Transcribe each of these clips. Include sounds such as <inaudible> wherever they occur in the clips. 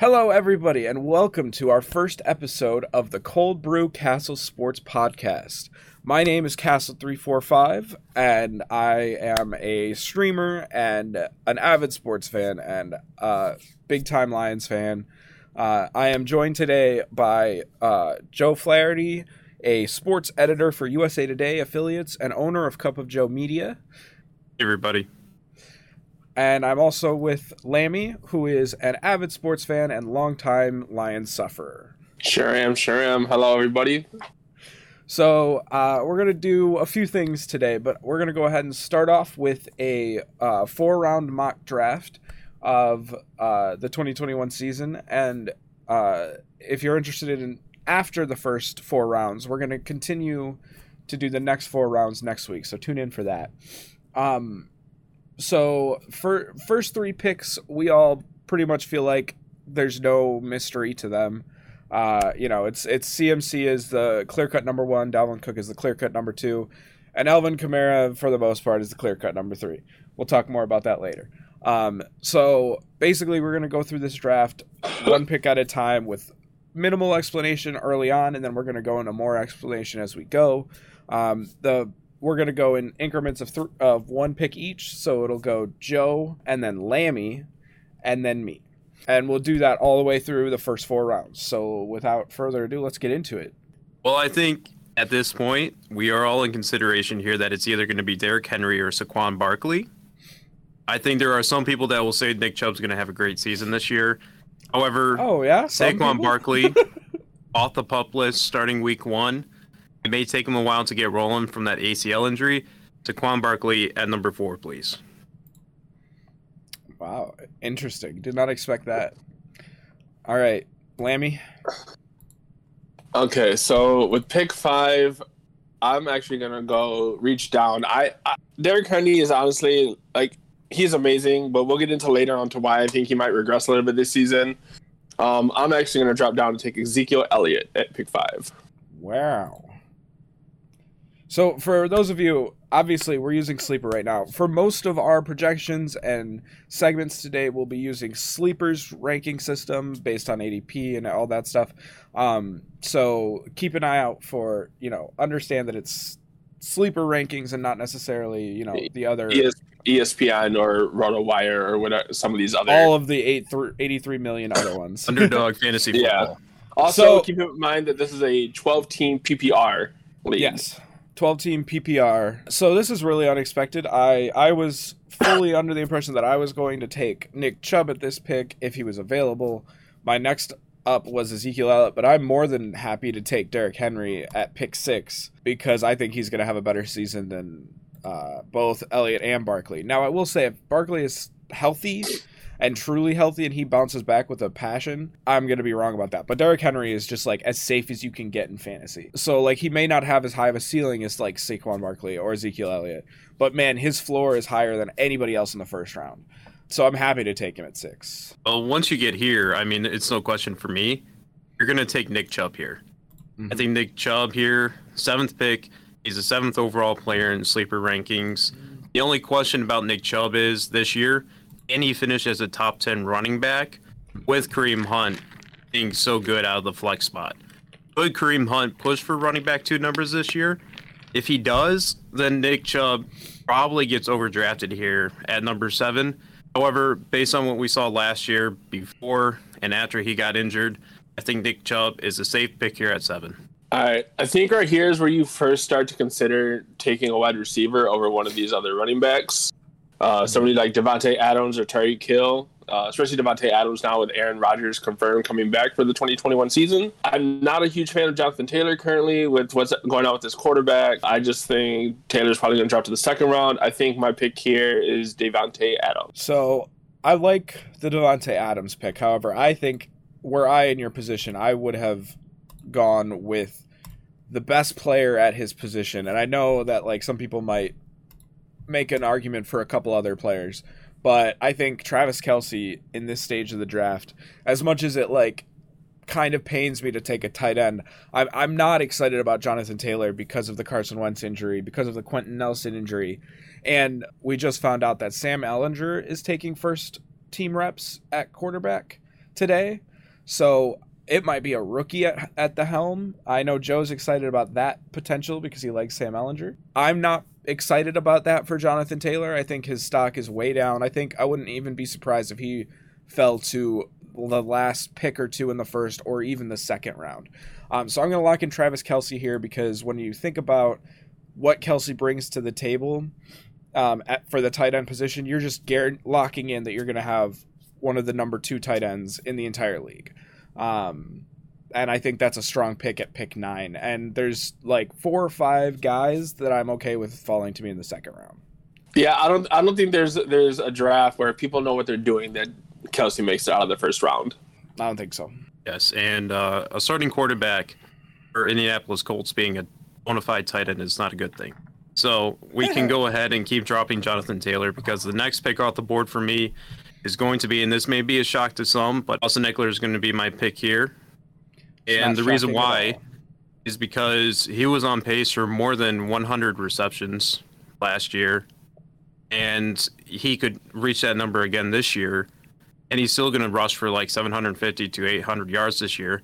Hello, everybody, and welcome to our first episode of the Cold Brew Castle Sports Podcast. My name is Castle345, and I am a streamer and an avid sports fan and a big time Lions fan. Uh, I am joined today by uh, Joe Flaherty, a sports editor for USA Today affiliates and owner of Cup of Joe Media. Hey, everybody. And I'm also with Lami, who is an avid sports fan and longtime Lions sufferer. Sure am, sure am. Hello, everybody. So uh, we're gonna do a few things today, but we're gonna go ahead and start off with a uh, four-round mock draft of uh, the 2021 season. And uh, if you're interested in after the first four rounds, we're gonna continue to do the next four rounds next week. So tune in for that. Um, so for first three picks, we all pretty much feel like there's no mystery to them. Uh, you know, it's it's CMC is the clear cut number one, Dalvin Cook is the clear cut number two, and Alvin Kamara for the most part is the clear cut number three. We'll talk more about that later. Um, so basically, we're gonna go through this draft one pick at a time with minimal explanation early on, and then we're gonna go into more explanation as we go. Um, the we're gonna go in increments of th- of one pick each, so it'll go Joe and then Lami, and then me, and we'll do that all the way through the first four rounds. So without further ado, let's get into it. Well, I think at this point we are all in consideration here that it's either going to be Derrick Henry or Saquon Barkley. I think there are some people that will say Nick Chubb's going to have a great season this year. However, Oh yeah, Saquon? Barkley <laughs> off the pup list starting week one. It may take him a while to get rolling from that ACL injury. Saquon Barkley at number four, please. Wow, interesting. Did not expect that. All right, Lami. Okay, so with pick five, I'm actually gonna go reach down. I, I Derrick Henry is honestly like he's amazing, but we'll get into later on to why I think he might regress a little bit this season. Um, I'm actually gonna drop down and take Ezekiel Elliott at pick five. Wow. So, for those of you, obviously, we're using Sleeper right now. For most of our projections and segments today, we'll be using Sleeper's ranking system based on ADP and all that stuff. Um, so, keep an eye out for, you know, understand that it's Sleeper rankings and not necessarily, you know, the other. ES, ESPN or RotoWire or whatever some of these other. All of the eight th- 83 million other ones. <laughs> Underdog fantasy football. Yeah. also, so- keep in mind that this is a 12 team PPR league. Yes. 12 team PPR. So this is really unexpected. I I was fully <coughs> under the impression that I was going to take Nick Chubb at this pick if he was available. My next up was Ezekiel Elliott, but I'm more than happy to take Derrick Henry at pick 6 because I think he's going to have a better season than uh, both Elliott and Barkley. Now I will say if Barkley is healthy and truly healthy and he bounces back with a passion, I'm going to be wrong about that. But Derrick Henry is just like as safe as you can get in fantasy. So like he may not have as high of a ceiling as like Saquon Barkley or Ezekiel Elliott, but man, his floor is higher than anybody else in the first round. So I'm happy to take him at 6. Well, once you get here, I mean, it's no question for me. You're going to take Nick Chubb here. I mm-hmm. think Nick Chubb here, seventh pick. He's a seventh overall player in sleeper rankings. The only question about Nick Chubb is this year, can he finish as a top 10 running back with Kareem Hunt being so good out of the flex spot? Could Kareem Hunt push for running back two numbers this year? If he does, then Nick Chubb probably gets overdrafted here at number seven. However, based on what we saw last year, before and after he got injured, I think Nick Chubb is a safe pick here at seven. All right. I think right here is where you first start to consider taking a wide receiver over one of these other running backs. Uh, somebody like Davante Adams or Tyreek Hill, uh, especially Davante Adams now with Aaron Rodgers confirmed coming back for the 2021 season. I'm not a huge fan of Jonathan Taylor currently with what's going on with this quarterback. I just think Taylor's probably going to drop to the second round. I think my pick here is Davante Adams. So I like the Davante Adams pick. However, I think were I in your position, I would have gone with the best player at his position. And I know that like some people might make an argument for a couple other players, but I think Travis Kelce in this stage of the draft, as much as it like kind of pains me to take a tight end. I'm I'm not excited about Jonathan Taylor because of the Carson Wentz injury, because of the Quenton Nelson injury, and we just found out that Sam Ehlinger is taking first team reps at quarterback today. So it might be a rookie at, at the helm. I know Joe's excited about that potential because he likes Sam Ehlinger. I'm not excited about that for Jonathan Taylor. I think his stock is way down. I think I wouldn't even be surprised if he fell to the last pick or two in the first or even the second round. Um, so I'm going to lock in Travis Kelce here because when you think about what Kelce brings to the table um, at, for the tight end position, you're just gar- locking in that you're going to have one of the number two tight ends in the entire league. Um, and I think that's a strong pick at pick nine. And there's like four or five guys that I'm okay with falling to me in the second round. Yeah, I don't. I don't think there's there's a draft where people know what they're doing that Kelce makes it out of the first round. I don't think so. Yes, and uh, a starting quarterback for Indianapolis Colts being a bona fide tight end is not a good thing. So we can go <laughs> ahead and keep dropping Jonathan Taylor because the next pick off the board for me is going to be, and this may be a shock to some, but Austin Ekeler is going to be my pick here. And the reason why is because he was on pace for more than 100 receptions last year, and he could reach that number again this year, and he's still going to rush for like 750 to 800 yards this year.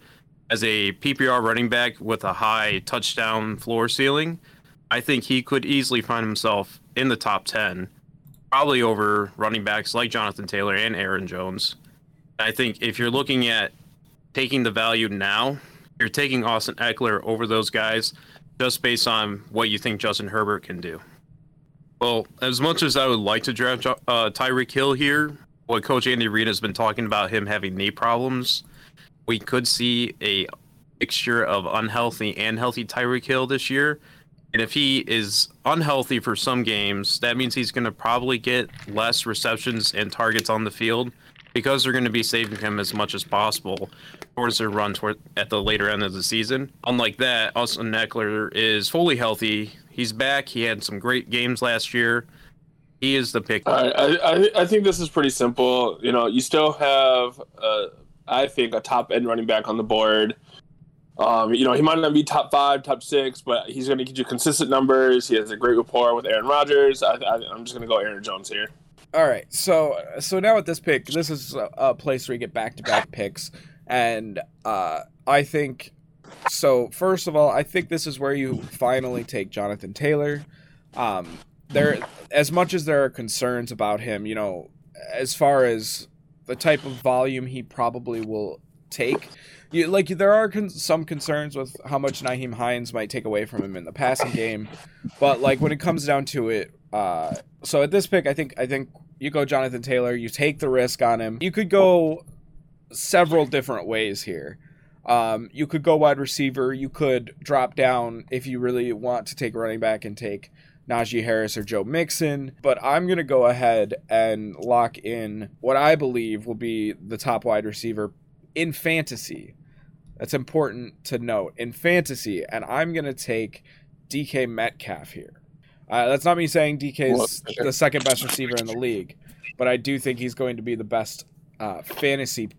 As a PPR running back with a high touchdown floor ceiling, I think he could easily find himself in the top 10, probably over running backs like Jonathan Taylor and Aaron Jones. I think if you're looking at taking the value now, you're taking Austin Ekeler over those guys just based on what you think Justin Herbert can do. Well, as much as I would like to draft uh, Tyreek Hill here, what Coach Andy Reid has been talking about him having knee problems, we could see a mixture of unhealthy and healthy Tyreek Hill this year. And if he is unhealthy for some games, that means he's going to probably get less receptions and targets on the field because they're going to be saving him as much as possible towards their run toward at the later end of the season. Unlike that, Austin Ekeler is fully healthy. He's back. He had some great games last year. He is the pick. I, I, I think this is pretty simple. You know, you still have, uh, I think, a top end running back on the board. Um, you know, he might not be top five, top six, but he's going to get you consistent numbers. He has a great rapport with Aaron Rodgers. I I, am just going to go Aaron Jones here. All right, so so now with this pick, this is a, a place where you get back to back picks, and uh, I think so. First of all, I think this is where you finally take Jonathan Taylor. Um, there, as much as there are concerns about him, you know, as far as the type of volume he probably will take. You, like there are con- some concerns with how much Nyheim Hines might take away from him in the passing game, but like when it comes down to it, uh, so at this pick, I think I think you go Jonathan Taylor. You take the risk on him. You could go several different ways here. Um, you could go wide receiver. You could drop down if you really want to take running back and take Najee Harris or Joe Mixon. But I'm going to go ahead and lock in what I believe will be the top wide receiver in fantasy. That's important to note in fantasy. And I'm going to take DK Metcalf here. Uh, that's not me saying DK is the second best receiver in the league, but I do think he's going to be the best uh, fantasy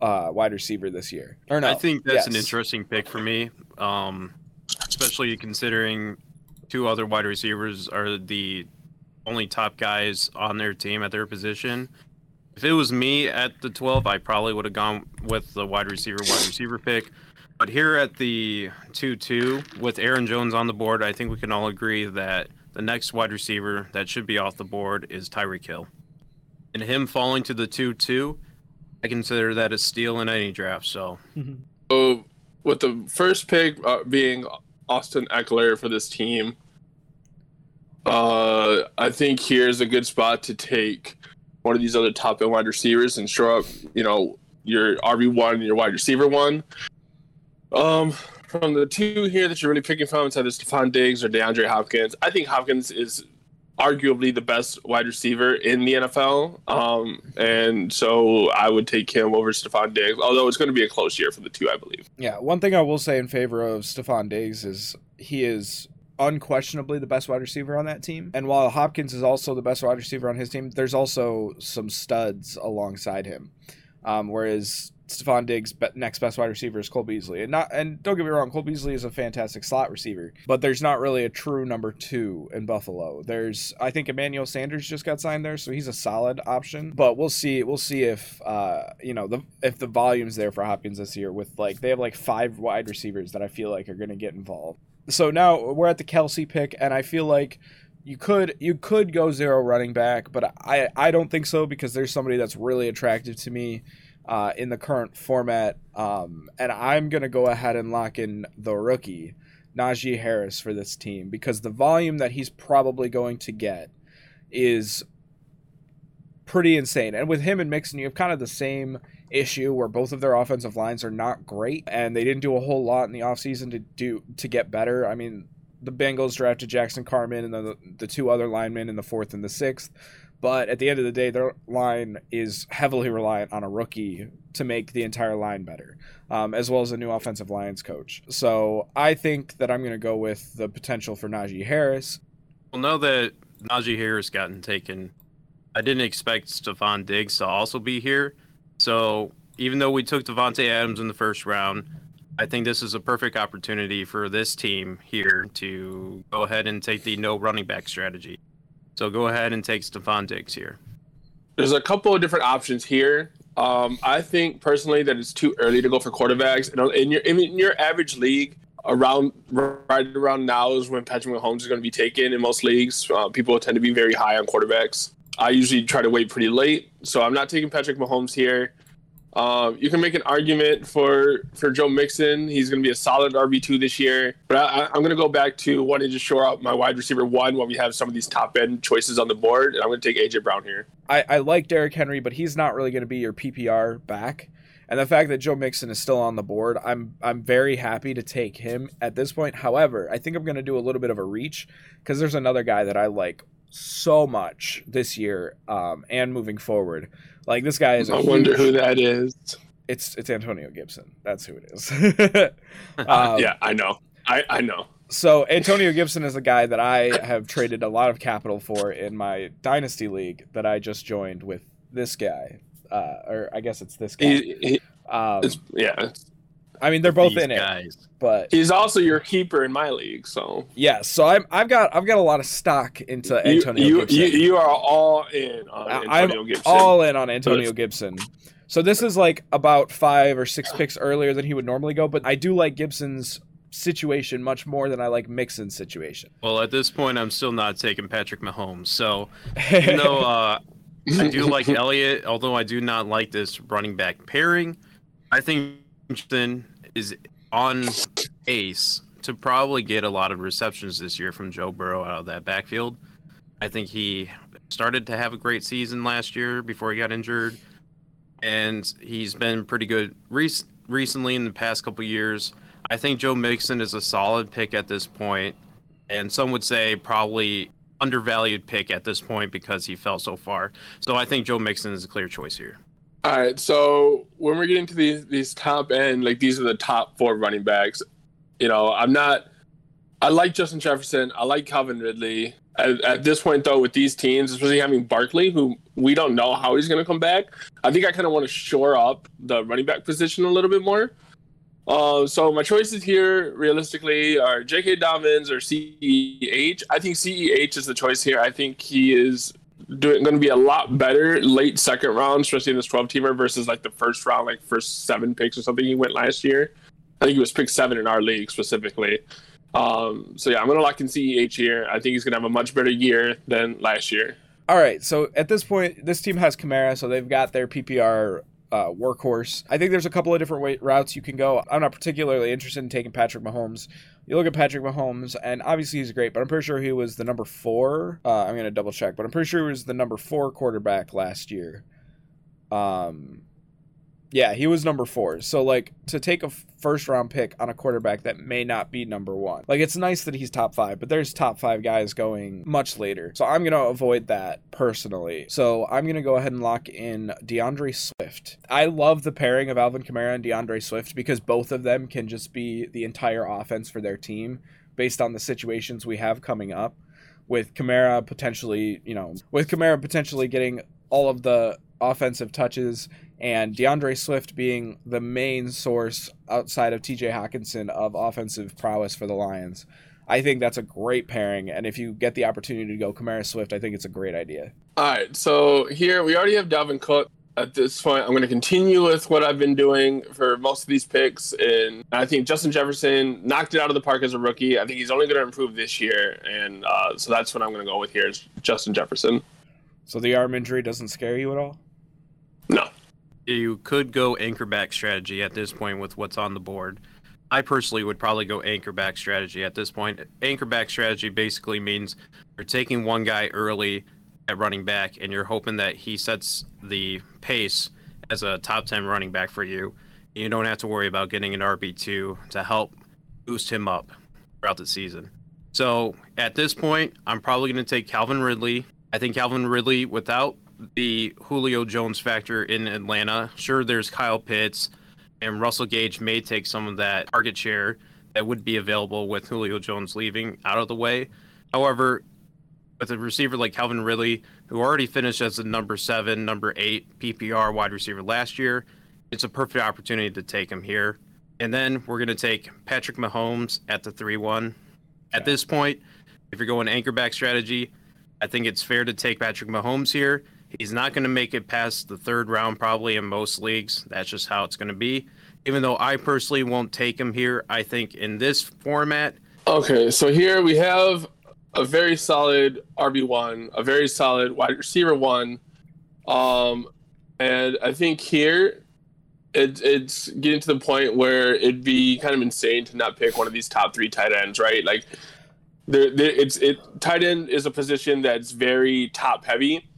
uh, wide receiver this year. Or no, I think that's yes. an interesting pick for me, um, especially considering two other wide receivers are the only top guys on their team at their position. If it was me at the 12, I probably would have gone with the wide receiver, wide receiver pick. But here at the 2 2, with Aaron Jones on the board, I think we can all agree that the next wide receiver that should be off the board is Tyreek Hill. And him falling to the 2 2, I consider that a steal in any draft. So, so with the first pick uh, being Austin Ekeler for this team, uh, I think here's a good spot to take one of these other top end wide receivers and show up, you know, your RB one and your wide receiver one. Um, from the two here that you're really picking from, it's either Stefon Diggs or DeAndre Hopkins. I think Hopkins is arguably the best wide receiver in the NFL. Um, and so I would take him over Stefon Diggs, although it's going to be a close year for the two, I believe. Yeah, one thing I will say in favor of Stefon Diggs is he is unquestionably the best wide receiver on that team. And while Hopkins is also the best wide receiver on his team, there's also some studs alongside him. Um, whereas Stefon Diggs' next best wide receiver is Cole Beasley, and not and don't get me wrong, Cole Beasley is a fantastic slot receiver, but there's not really a true number two in Buffalo. There's I think Emmanuel Sanders just got signed there, so he's a solid option, but we'll see we'll see if uh you know the if the volume's there for Hopkins this year with like they have like five wide receivers that I feel like are going to get involved. So now we're at the Kelce pick, and I feel like you could you could go zero running back, but I I don't think so because there's somebody that's really attractive to me uh, in the current format, um, and I'm gonna go ahead and lock in the rookie Najee Harris for this team because the volume that he's probably going to get is pretty insane. And with him and Mixon, you have kind of the same issue where both of their offensive lines are not great and they didn't do a whole lot in the offseason to do to get better. I mean, the Bengals drafted Jackson Carman and the, the two other linemen in the fourth and the sixth. But at the end of the day, their line is heavily reliant on a rookie to make the entire line better, um, as well as a new offensive lines coach. So I think that I'm going to go with the potential for Najee Harris. Well, now that Najee Harris gotten taken, I didn't expect Stefon Diggs to also be here. So even though we took Davante Adams in the first round, I think this is a perfect opportunity for this team here to go ahead and take the no running back strategy. So go ahead and take Stefon Diggs here. There's a couple of different options here. Um, I think personally that it's too early to go for quarterbacks. In your in your average league, around right around now is when Patrick Mahomes is going to be taken in most leagues. Uh, people tend to be very high on quarterbacks. I usually try to wait pretty late, so I'm not taking Patrick Mahomes here. Um, you can make an argument for for Joe Mixon. He's going to be a solid RB two this year. But I, am going to go back to wanting to shore up my wide receiver one when we have some of these top end choices on the board, and I'm going to take AJ Brown here. I, I like Derrick Henry, but he's not really going to be your PPR back. And the fact that Joe Mixon is still on the board, I'm I'm very happy to take him at this point. However, I think I'm going to do a little bit of a reach because there's another guy that I like so much this year um, and moving forward. Like this guy is. I wonder who that is. It's it's Antonio Gibson. That's who it is. <laughs> um, yeah, I know. I I know. So Antonio Gibson is a guy that I have traded a lot of capital for in my dynasty league that I just joined with this guy, uh, or I guess it's this guy. He, he, um, yeah, it's, I mean, they're both in guys. it, but he's also your keeper in my league. So yeah, so I'm I've got I've got a lot of stock into Antonio. You Gibson. you, you are all in on Antonio I'm Gibson. all in on Antonio Gibson. So this is like about five or six picks earlier than he would normally go, but I do like Gibson's situation much more than I like Mixon's situation. Well, at this point, I'm still not taking Patrick Mahomes. So <laughs> even though uh, I do like <laughs> Elliott, although I do not like this running back pairing, I think Houston is on ace to probably get a lot of receptions this year from Joe Burrow out of that backfield. I think he started to have a great season last year before he got injured, and he's been pretty good re- recently in the past couple years. I think Joe Mixon is a solid pick at this point, and some would say probably undervalued pick at this point because he fell so far. So I think Joe Mixon is a clear choice here. All right, so when we're getting to these these top end, like these are the top four running backs. You know, I'm not. I like Justin Jefferson. I like Calvin Ridley. At, at this point, though, with these teams, especially having Barkley, who we don't know how he's going to come back, I think I kind of want to shore up the running back position a little bit more. Uh, so my choices here, realistically, are J.K. Dobbins or CEH. I think CEH is the choice here. I think he is doing going to be a lot better late second round, especially in this 12 teamer versus like the first round, like first seven picks or something he went last year. I think he was picked seven in our league specifically. Um, so yeah, I'm gonna lock in CEH here. I think he's gonna have a much better year than last year. All right, so at this point, this team has Kamara, so they've got their PPR uh, workhorse. I think there's a couple of different way- routes you can go. I'm not particularly interested in taking Patrick Mahomes. You look at Patrick Mahomes, and obviously he's great, but I'm pretty sure he was the number four. Uh, I'm going to double check, but I'm pretty sure he was the number four quarterback last year. Um, yeah, he was number four. So like to take a first round pick on a quarterback that may not be number one. Like it's nice that he's top five, but there's top five guys going much later. So I'm gonna avoid that personally. So I'm gonna go ahead and lock in DeAndre Swift. I love the pairing of Alvin Kamara and DeAndre Swift because both of them can just be the entire offense for their team based on the situations we have coming up. With Kamara potentially, you know, with Kamara potentially getting all of the offensive touches and DeAndre Swift being the main source outside of TJ Hockenson of offensive prowess for the Lions. I think that's a great pairing, and if you get the opportunity to go Kamara Swift, I think it's a great idea. All right, so here we already have Dalvin Cook. At this point, I'm going to continue with what I've been doing for most of these picks, and I think Justin Jefferson knocked it out of the park as a rookie. I think he's only going to improve this year, and uh, so that's what I'm going to go with here is Justin Jefferson. So the arm injury doesn't scare you at all? You could go anchor back strategy at this point with what's on the board. I personally would probably go anchor back strategy at this point. Anchor back strategy basically means you're taking one guy early at running back and you're hoping that he sets the pace as a top 10 running back for you. You don't have to worry about getting an RB2 to help boost him up throughout the season. So at this point, I'm probably going to take Calvin Ridley. I think Calvin Ridley, without the Julio Jones factor in Atlanta, sure, there's Kyle Pitts and Russell Gage may take some of that target share that would be available with Julio Jones leaving out of the way. However, with a receiver like Calvin Ridley, who already finished as the number seven, number eight PPR wide receiver last year, it's a perfect opportunity to take him here. And then we're going to take Patrick Mahomes at the 3 1. At this point, if you're going anchor back strategy, I think it's fair to take Patrick Mahomes here. He's not going to make it past the third round, probably in most leagues. That's just how it's going to be. Even though I personally won't take him here, I think in this format. Okay, so here we have a very solid RB one, a very solid wide receiver one, um, and I think here it, it's getting to the point where it'd be kind of insane to not pick one of these top three tight ends, right? Like, there it's it tight end is a position that's very top heavy,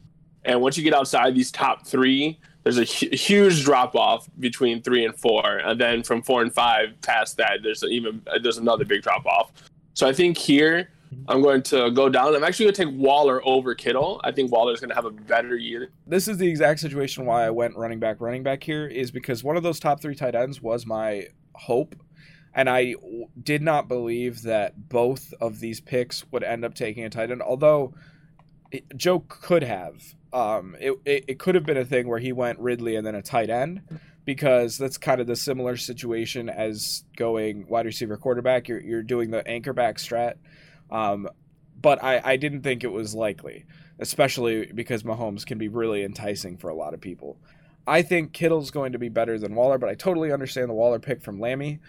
and once you get outside these top three, there's a hu- huge drop off between three and four, and then from four and five past that, there's even there's another big drop off. So I think here I'm going to go down. I'm actually going to take Waller over Kittle. I think Waller's going to have a better year. This is the exact situation why I went running back, running back here is because one of those top three tight ends was my hope. And I did not believe that both of these picks would end up taking a tight end, although Joe could have. Um, it, it, it could have been a thing where he went Ridley and then a tight end because that's kind of the similar situation as going wide receiver quarterback. You're, you're doing the anchor back strat. Um, but I, I didn't think it was likely, especially because Mahomes can be really enticing for a lot of people. I think Kittle's going to be better than Waller, but I totally understand the Waller pick from Lami.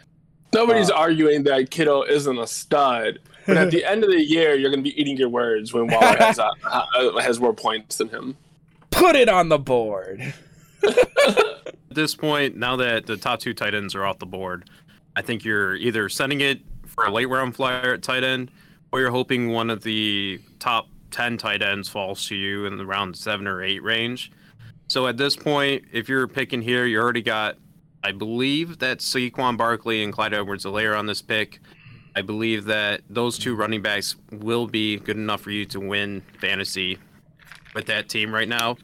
Nobody's Uh, arguing that Kittle isn't a stud, but at the end of the year, you're going to be eating your words when Waller <laughs> has, uh, uh, has more points than him. Put it on the board. <laughs> At this point, now that the top two tight ends are off the board, I think you're either sending it for a late round flyer at tight end, or you're hoping one of the top 10 tight ends falls to you in the round seven or eight range. So at this point, if you're picking here, you already got, I believe that Saquon Barkley and Clyde Edwards-Helaire on this pick. I believe that those two running backs will be good enough for you to win fantasy with that team right now.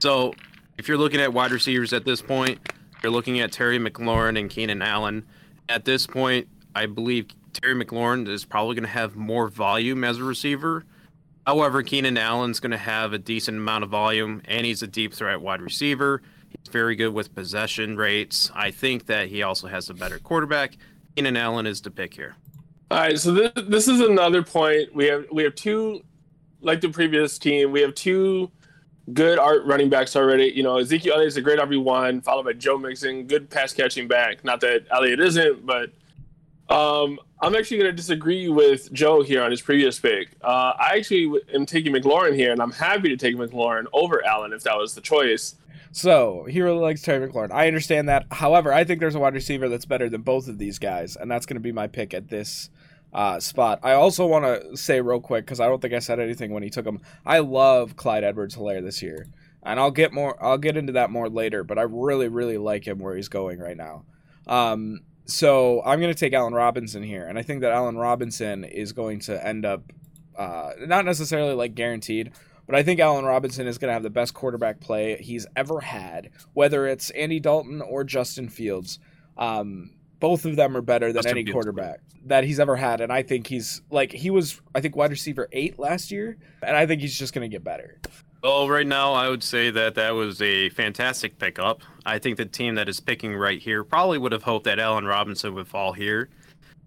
So if you're looking at wide receivers at this point, you're looking at Terry McLaurin and Keenan Allen. At this point, I believe Terry McLaurin is probably going to have more volume as a receiver. However, Keenan Allen's going to have a decent amount of volume, and he's a deep threat wide receiver. He's very good with possession rates. I think that he also has a better quarterback. Keenan Allen is the pick here. All right, so this, this is another point. We have we have two, like the previous team, we have two good art running backs already. You know, Ezekiel Elliott is a great RB one, followed by Joe Mixon, good pass catching back. Not that Elliott isn't, but um, I'm actually going to disagree with Joe here on his previous pick. Uh, I actually am taking McLaurin here, and I'm happy to take McLaurin over Allen if that was the choice. So he really likes Terry McLaurin. I understand that. However, I think there's a wide receiver that's better than both of these guys, and that's going to be my pick at this uh, spot. I also want to say real quick because I don't think I said anything when he took him. I love Clyde Edwards-Helaire this year, and I'll get more. I'll get into that more later. But I really, really like him where he's going right now. Um, so I'm going to take Allen Robinson here, and I think that Allen Robinson is going to end up uh, not necessarily like guaranteed, but I think Allen Robinson is going to have the best quarterback play he's ever had, whether it's Andy Dalton or Justin Fields. Um, both of them are better than Justin any Fields. quarterback that he's ever had, and I think he's like he was I think wide receiver eight last year, and I think he's just going to get better. Well, right now, I would say that that was a fantastic pickup. I think the team that is picking right here probably would have hoped that Allen Robinson would fall here.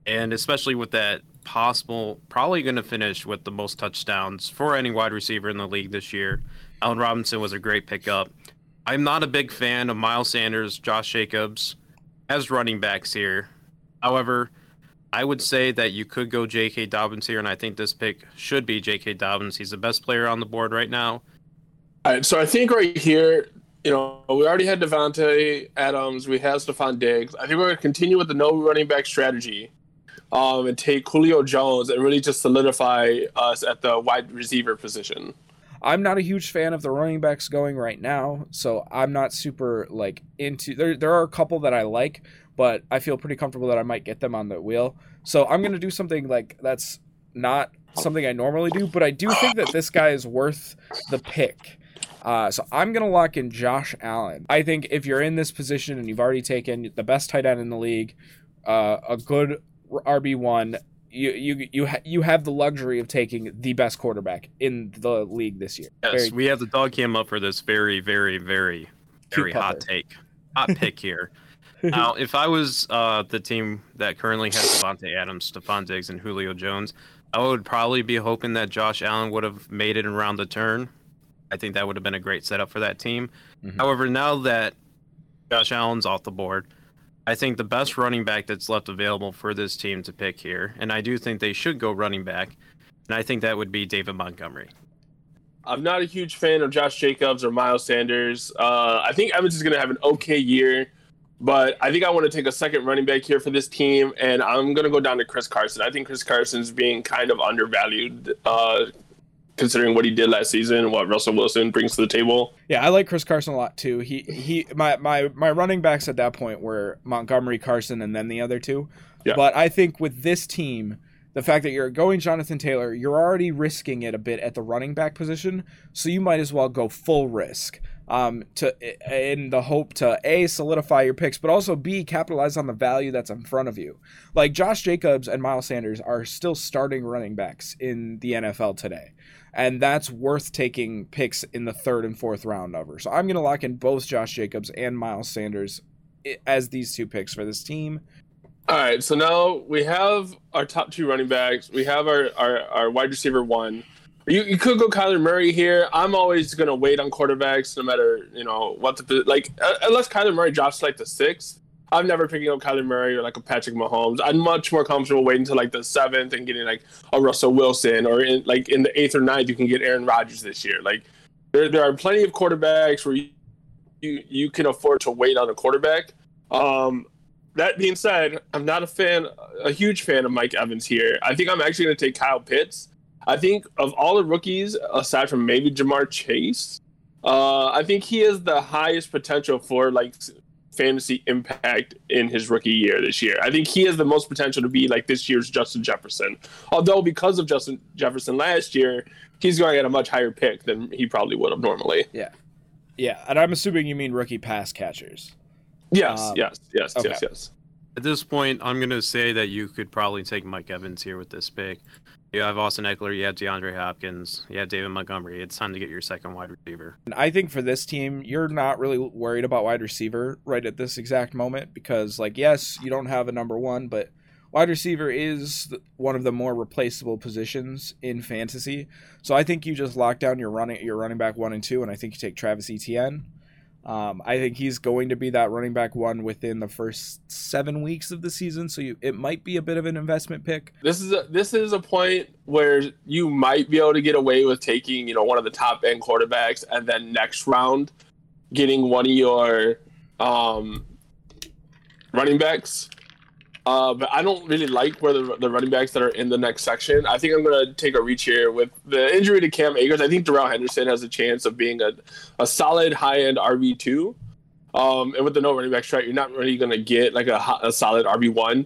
And especially with that possible, probably going to finish with the most touchdowns for any wide receiver in the league this year. Allen Robinson was a great pickup. I'm not a big fan of Miles Sanders, Josh Jacobs as running backs here. However, I would say that you could go J.K. Dobbins here, and I think this pick should be J.K. Dobbins. He's the best player on the board right now. All right, so I think right here, you know, we already had Davante Adams, we have Stefon Diggs. I think we're going to continue with the no running back strategy, um, and take Julio Jones and really just solidify us at the wide receiver position. I'm not a huge fan of the running backs going right now, so I'm not super like into. There, there are a couple that I like, but I feel pretty comfortable that I might get them on the wheel. So I'm gonna do something like that's not something I normally do, but I do think that this guy is worth the pick. Uh, so I'm gonna lock in Josh Allen. I think if you're in this position and you've already taken the best tight end in the league, uh, a good RB one, you you you ha- you have the luxury of taking the best quarterback in the league this year. Yes, Very we have the dog cam up for this very, very, very, very hot pupper. take, hot pick here. <laughs> now, if I was uh, the team that currently has Davante Adams, Stefon Diggs, and Julio Jones, I would probably be hoping that Josh Allen would have made it around the turn. I think that would have been a great setup for that team. Mhm. However, now that Josh Allen's off the board, I think the best running back that's left available for this team to pick here, and I do think they should go running back, and I think that would be David Montgomery. I'm not a huge fan of Josh Jacobs or Miles Sanders. Uh, I think Evans is going to have an okay year, but I think I want to take a second running back here for this team, and I'm going to go down to Chris Carson. I think Chris Carson's being kind of undervalued, uh, considering what he did last season and what Russell Wilson brings to the table. Yeah, I like Chris Carson a lot too. He he my my my running backs at that point were Montgomery, Carson, and then the other two. Yeah. But I think with this team, the fact that you're going Jonathan Taylor, you're already risking it a bit at the running back position, so you might as well go full risk. Um, to in the hope to a solidify your picks, but also b capitalize on the value that's in front of you. Like Josh Jacobs and Miles Sanders are still starting running backs in the NFL today and that's worth taking picks in the third and fourth round over. So I'm going to lock in both Josh Jacobs and Miles Sanders as these two picks for this team. All right, so now we have our top two running backs. We have our, our, our wide receiver one. You, you could go Kyler Murray here. I'm always going to wait on quarterbacks no matter, you know, what the, like, uh, unless Kyler Murray drops like the sixth. I'm never picking up Kyler Murray or like a Patrick Mahomes. I'm much more comfortable waiting to like the seventh and getting like a Russell Wilson or in like in the eighth or ninth, you can get Aaron Rodgers this year. Like there, there are plenty of quarterbacks where you, you, you can afford to wait on a quarterback. Um, that being said, I'm not a fan, a huge fan of Mike Evans here. I think I'm actually going to take Kyle Pitts. I think of all the rookies, aside from maybe Ja'Marr Chase, uh, I think he has the highest potential for like fantasy impact in his rookie year this year. I think he has the most potential to be like this year's Justin Jefferson. Although because of Justin Jefferson last year, he's going to get a much higher pick than he probably would have normally. Yeah. Yeah, and I'm assuming you mean rookie pass catchers. Yes, Um, yes, yes, okay. yes, yes. At this point, I'm going to say that you could probably take Mike Evans here with this pick. You have Austin Ekeler, you have DeAndre Hopkins, you have David Montgomery. It's time to get your second wide receiver. And I think for this team, you're not really worried about wide receiver right at this exact moment because, like, yes, you don't have a number one, but wide receiver is one of the more replaceable positions in fantasy. So I think you just lock down your running your running back one and two, and I think you take Travis Etienne. Um, I think he's going to be that running back one within the first seven weeks of the season, so you, it might be a bit of an investment pick. This is a this is a point where you might be able to get away with taking, you know, one of the top end quarterbacks and then next round getting one of your um running backs. Uh, but I don't really like where the, the running backs that are in the next section. I think I'm going to take a reach here with the injury to Cam Akers. I think Darrell Henderson has a chance of being a, a solid high end RB two. Um, and with the no running back strat, you're not really going to get like a, a solid RB one.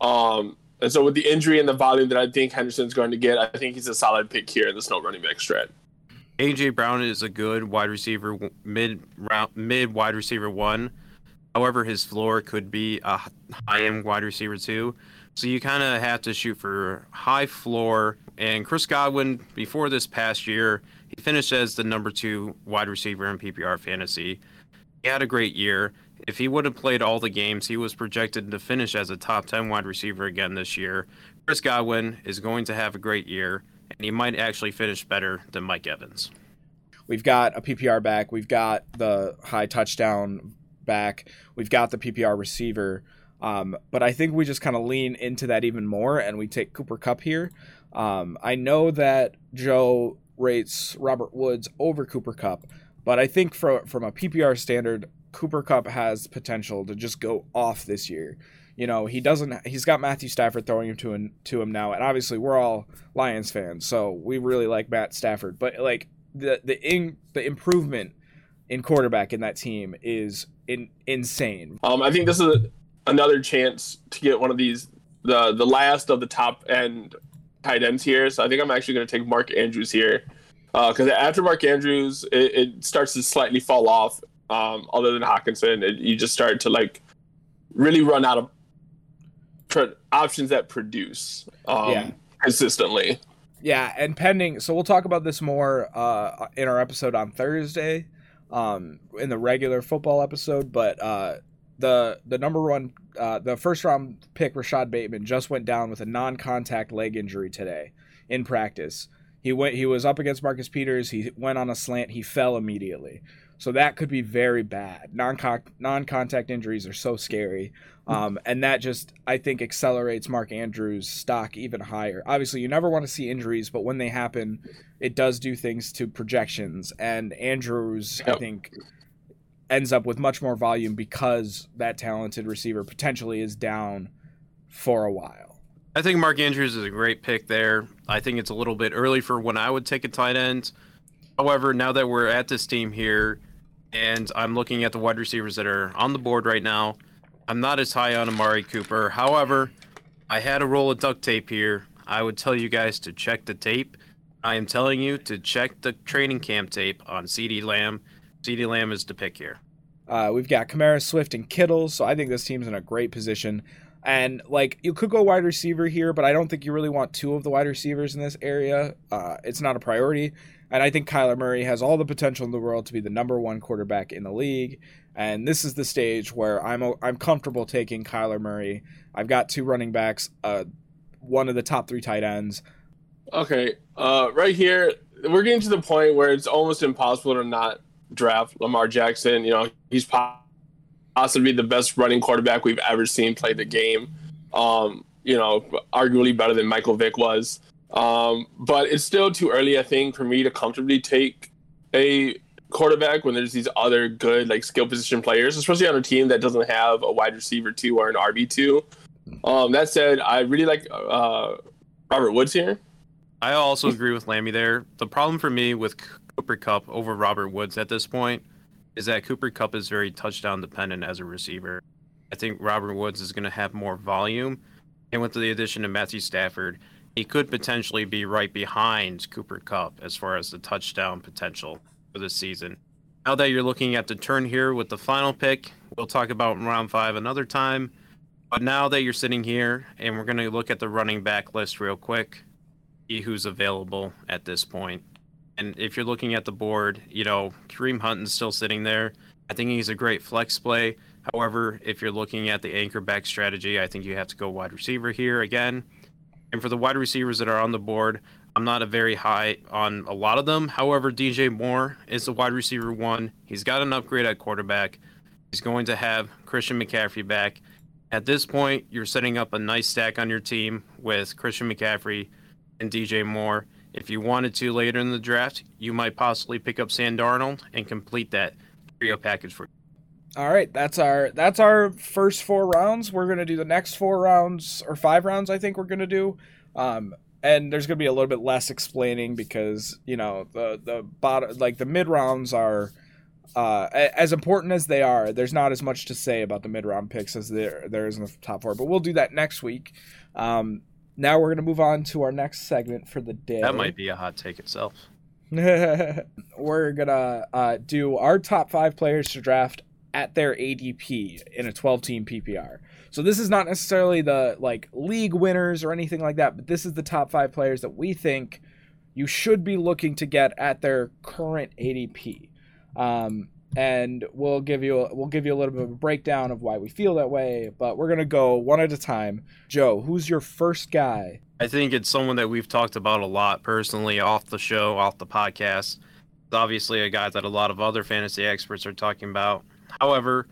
Um, and so with the injury and the volume that I think Henderson's going to get, I think he's a solid pick here in the no running back strat. AJ Brown is a good wide receiver, mid round, mid wide receiver one. However, his floor could be a high end wide receiver too. So you kind of have to shoot for high floor. And Chris Godwin, before this past year, He finished as the number two wide receiver in PPR fantasy. He had a great year. If he would have played all the games, he was projected to finish as a top 10 wide receiver again this year. Chris Godwin is going to have a great year, and he might actually finish better than Mike Evans. We've got a PPR back. We've got the high touchdown back. We've got the PPR receiver. Um, but I think we just kind of lean into that even more and we take Cooper Kupp here. Um, I know that Joe rates Robert Woods over Cooper Kupp, but I think from from a PPR standard, Cooper Kupp has potential to just go off this year. You know, he doesn't. He's got Matthew Stafford throwing him to him, to him now, and obviously we're all Lions fans, so we really like Matt Stafford. But like the the in, the improvement in quarterback in that team is in, insane. Um, I think this is another chance to get one of these the the last of the top end tight ends here. So I think I'm actually going to take Mark Andrews here because uh, after Mark Andrews, it, it, starts to slightly fall off. Um, other than Hockenson, it, you just start to like really run out of pro- options that produce um, yeah. consistently. Yeah, and pending. So we'll talk about this more uh, in our episode on Thursday, um, in the regular football episode. But uh, the the number one, uh, the first round pick, Rashod Bateman, just went down with a non-contact leg injury today in practice. He went. He was up against Marcus Peters. He went on a slant. He fell immediately. So that could be very bad. Non contact injuries are so scary, um, and that just I think accelerates Mark Andrews' stock even higher. Obviously, you never want to see injuries, but when they happen, it does do things to projections. And Andrews, yep. I think, ends up with much more volume because that talented receiver potentially is down for a while. I think Mark Andrews is a great pick there. I think it's a little bit early for when I would take a tight end. However, now that we're at this team here, and I'm looking at the wide receivers that are on the board right now, I'm not as high on Amari Cooper. However, I had a roll of duct tape here. I would tell you guys to check the tape. I am telling you to check the training camp tape on CeeDee Lamb. CeeDee Lamb is the pick here. Uh, we've got Kamara, Swift, and Kittle, so I think this team's in a great position. And like you could go wide receiver here, but I don't think you really want two of the wide receivers in this area. Uh, it's not a priority. And I think Kyler Murray has all the potential in the world to be the number one quarterback in the league. And this is the stage where I'm I'm comfortable taking Kyler Murray. I've got two running backs, uh, one of the top three tight ends. Okay, uh, right here we're getting to the point where it's almost impossible to not draft Lamar Jackson. You know, he's possibly the best running quarterback we've ever seen play the game. Um, you know, arguably better than Michael Vick was. Um, but it's still too early, I think, for me to comfortably take a quarterback when there's these other good like skill position players, especially on a team that doesn't have a wide receiver two or an RB two. Um, that said, I really like uh, Robert Woods here. I also agree with Lami there. The problem for me with Cooper Kupp over Robert Woods at this point is that Cooper Kupp is very touchdown dependent as a receiver. I think Robert Woods is going to have more volume, and with the addition of Matthew Stafford, he could potentially be right behind Cooper Kupp as far as the touchdown potential for this season. Now that you're looking at the turn here with the final pick, we'll talk about round five another time. But now that you're sitting here, and we're going to look at the running back list real quick, see who's available at this point. And if you're looking at the board, you know, Kareem Hunt is still sitting there. I think he's a great flex play. However, if you're looking at the anchor back strategy, I think you have to go wide receiver here again. And for the wide receivers that are on the board, I'm not a very high on a lot of them. However, DJ Moore is the wide receiver one. He's got an upgrade at quarterback. He's going to have Christian McCaffrey back. At this point, you're setting up a nice stack on your team with Christian McCaffrey and DJ Moore. If you wanted to later in the draft, you might possibly pick up Sam Darnold and complete that trio package for you. All right, that's our that's our first four rounds. We're gonna do the next four rounds or five rounds. I think we're gonna do, um, and there's gonna be a little bit less explaining because you know the the bottom like the mid rounds are. Uh, as important as they are, there's not as much to say about the mid round picks as there there is in the top four. But we'll do that next week. Um, now we're gonna move on to our next segment for the day. That might be a hot take itself. <laughs> we're gonna uh, do our top five players to draft at their ADP in a 12 team PPR. So this is not necessarily the like league winners or anything like that, but this is the top 5 players that we think you should be looking to get at their current ADP. Um, and we'll give you a, we'll give you a little bit of a breakdown of why we feel that way, but we're gonna go one at a time. Joe, who's your first guy? I think it's someone that we've talked about a lot personally off the show, off the podcast. It's obviously a guy that a lot of other fantasy experts are talking about. However,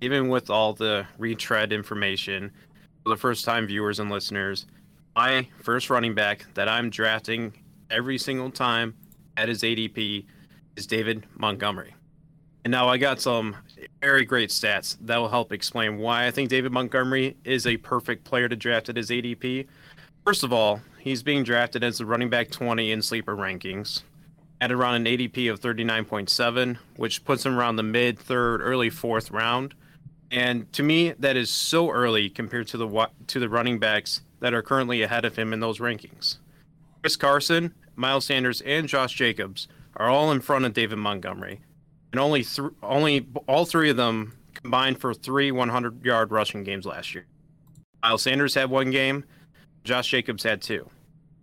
even with all the retread information, for the first time viewers and listeners, my first running back that I'm drafting every single time at his ADP is David Montgomery. And now I got some very great stats that will help explain why I think David Montgomery is a perfect player to draft at his ADP. First of all, he's being drafted as the running back 20 in sleeper rankings at around an ADP of 39.7, which puts him around the mid third, early fourth round. And to me, that is so early compared to the to the running backs that are currently ahead of him in those rankings. Chris Carson, Miles Sanders, and Josh Jacobs are all in front of David Montgomery, and only th- only all three of them combined for three 100-yard rushing games last year. Miles Sanders had one game, Josh Jacobs had two.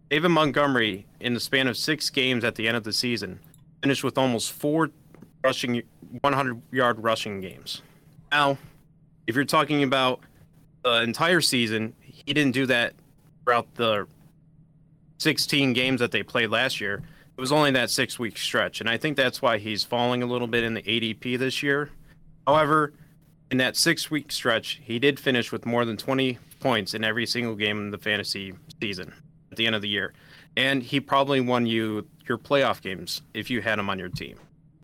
David Montgomery, in the span of six games at the end of the season, finished with almost four rushing 100-yard rushing games. Now, if you're talking about the entire season, he didn't do that throughout the 16 games that they played last year. It was only that six week stretch. And I think that's why he's falling a little bit in the ADP this year. However, in that six week stretch, he did finish with more than 20 points in every single game in the fantasy season at the end of the year. And he probably won you your playoff games if you had him on your team.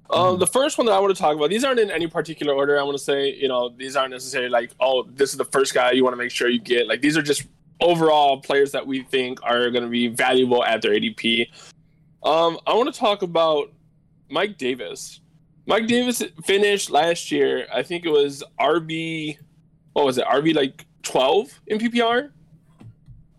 Um, the first one that I want to talk about, these aren't in any particular order. I want to say, you know, these aren't necessarily like, oh, this is the first guy you want to make sure you get. Like, these are just overall players that we think are going to be valuable at their ADP. Um, I want to talk about Mike Davis. Mike Davis finished last year. I think it was RB. What was it? RB like twelve in PPR.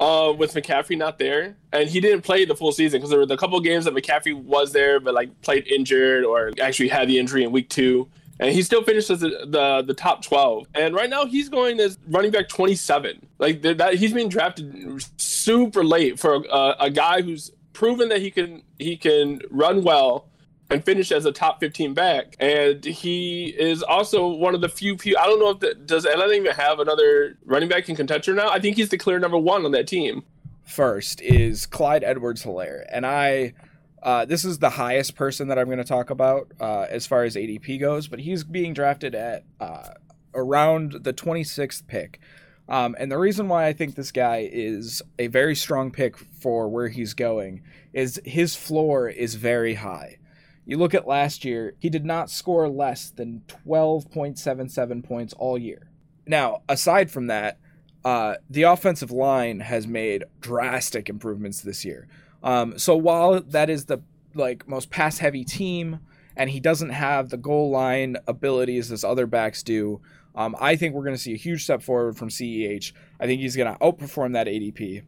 Uh, with McCaffrey not there, and he didn't play the full season because there were a couple games that McCaffrey was there, but like played injured or actually had the injury in week two and he still finished as the, the, the top 12 and right now he's going as running back 27 like that he's being drafted super late for a, a, guy who's proven that he can he can run well and finish as a top 15 back. And he is also one of the few people i don't know if the, does atlanta even have another running back in contention now? I think he's the clear number one on that team. First is clyde edwards helaire and i uh, this is the highest person that I'm going to talk about uh, as far as ADP goes, but he's being drafted at uh, around the 26th pick. Um, and the reason why I think this guy is a very strong pick for where he's going is his floor is very high. You look at last year, he did not score less than 12.77 points all year. Now, aside from that, uh, the offensive line has made drastic improvements this year. Um, so while that is the like most pass heavy team, and he doesn't have the goal line abilities as other backs do, um, I think we're going to see a huge step forward from CEH. I think he's going to outperform that ADP.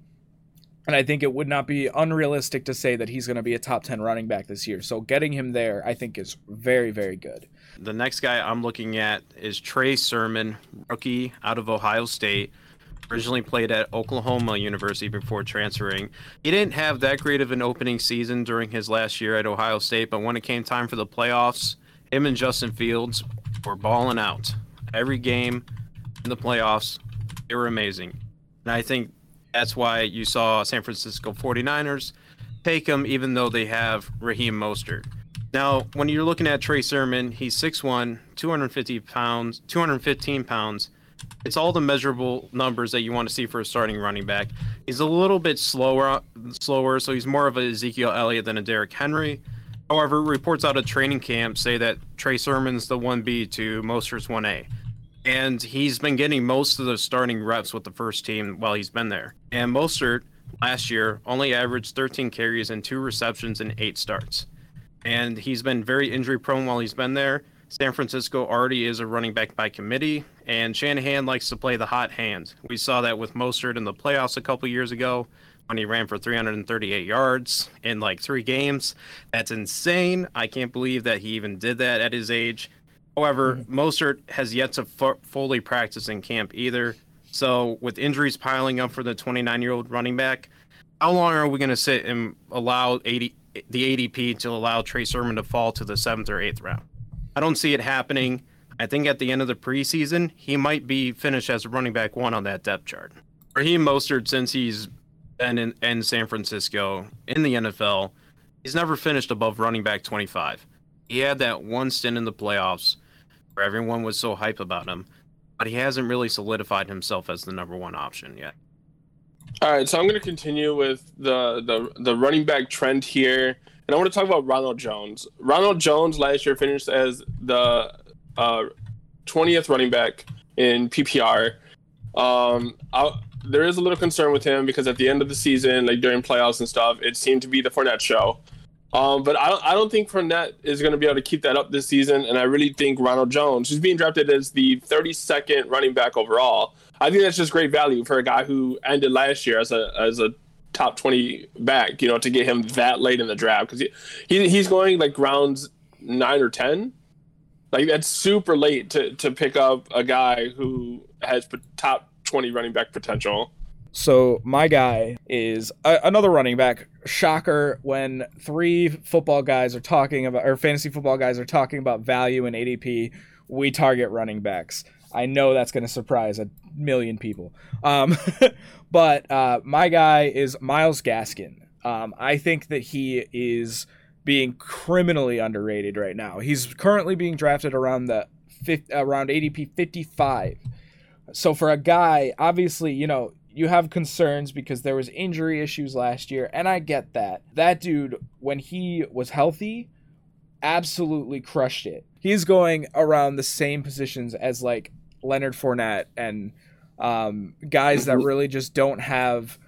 And I think it would not be unrealistic to say that he's going to be a top 10 running back this year. So getting him there, I think, is very, very good. The next guy I'm looking at is Trey Sermon, rookie out of Ohio State originally played at Oklahoma University before transferring. He didn't have that great of an opening season during his last year at Ohio State, but when it came time for the playoffs, him and Justin Fields were balling out. Every game in the playoffs, they were amazing. And I think that's why you saw San Francisco 49ers take him, even though they have Raheem Mostert. Now, when you're looking at Trey Sermon, he's 6'1, 250 pounds, 215 pounds, it's all the measurable numbers that you want to see for a starting running back. He's a little bit slower, slower, so he's more of a Ezekiel Elliott than a Derrick Henry. However, reports out of training camp say that Trey Sermon's the 1B to Mostert's 1A. And he's been getting most of the starting reps with the first team while he's been there. And Mostert last year only averaged 13 carries and two receptions in eight starts. And he's been very injury prone while he's been there. San Francisco already is a running back by committee, and Shanahan likes to play the hot hand. We saw that with Mostert in the playoffs a couple years ago when he ran for 338 yards in like three games. That's insane. I can't believe that he even did that at his age. However, mm-hmm. Mostert has yet to f- fully practice in camp either. So, with injuries piling up for the 29 year old running back, how long are we going to sit and allow 80 the ADP to allow Trey Sermon to fall to the seventh or eighth round? I don't see it happening. I think at the end of the preseason, he might be finished as a running back one on that depth chart. Raheem Mostert, since he's been in, in San Francisco in the NFL, he's never finished above running back 25. He had that one stint in the playoffs where everyone was so hype about him, but he hasn't really solidified himself as the number one option yet. All right, so I'm going to continue with the, the the running back trend here, and I want to talk about Ronald Jones. Ronald Jones last year finished as the uh, 20th running back in PPR. Um, I, there is a little concern with him because at the end of the season, like during playoffs and stuff, it seemed to be the Fournette show. Um, but I, I don't think Fournette is going to be able to keep that up this season. And I really think Ronald Jones, who's being drafted as the 32nd running back overall, I think that's just great value for a guy who ended last year as a as a top 20 back. You know, to get him that late in the draft because he, he he's going like rounds nine or 10. Like that's super late to to pick up a guy who has top 20 running back potential. So my guy is a, another running back. Shocker when three football guys are talking about or fantasy football guys are talking about value in ADP, we target running backs. I know that's going to surprise a million people. Um, <laughs> but uh, my guy is Myles Gaskin. Um, I think that he is being criminally underrated right now. He's currently being drafted around the around ADP 55. So for a guy, obviously, you know, you have concerns because there was injury issues last year and I get that. That dude when he was healthy absolutely crushed it. He's going around the same positions as like Leonard Fournette and um, guys that really just don't have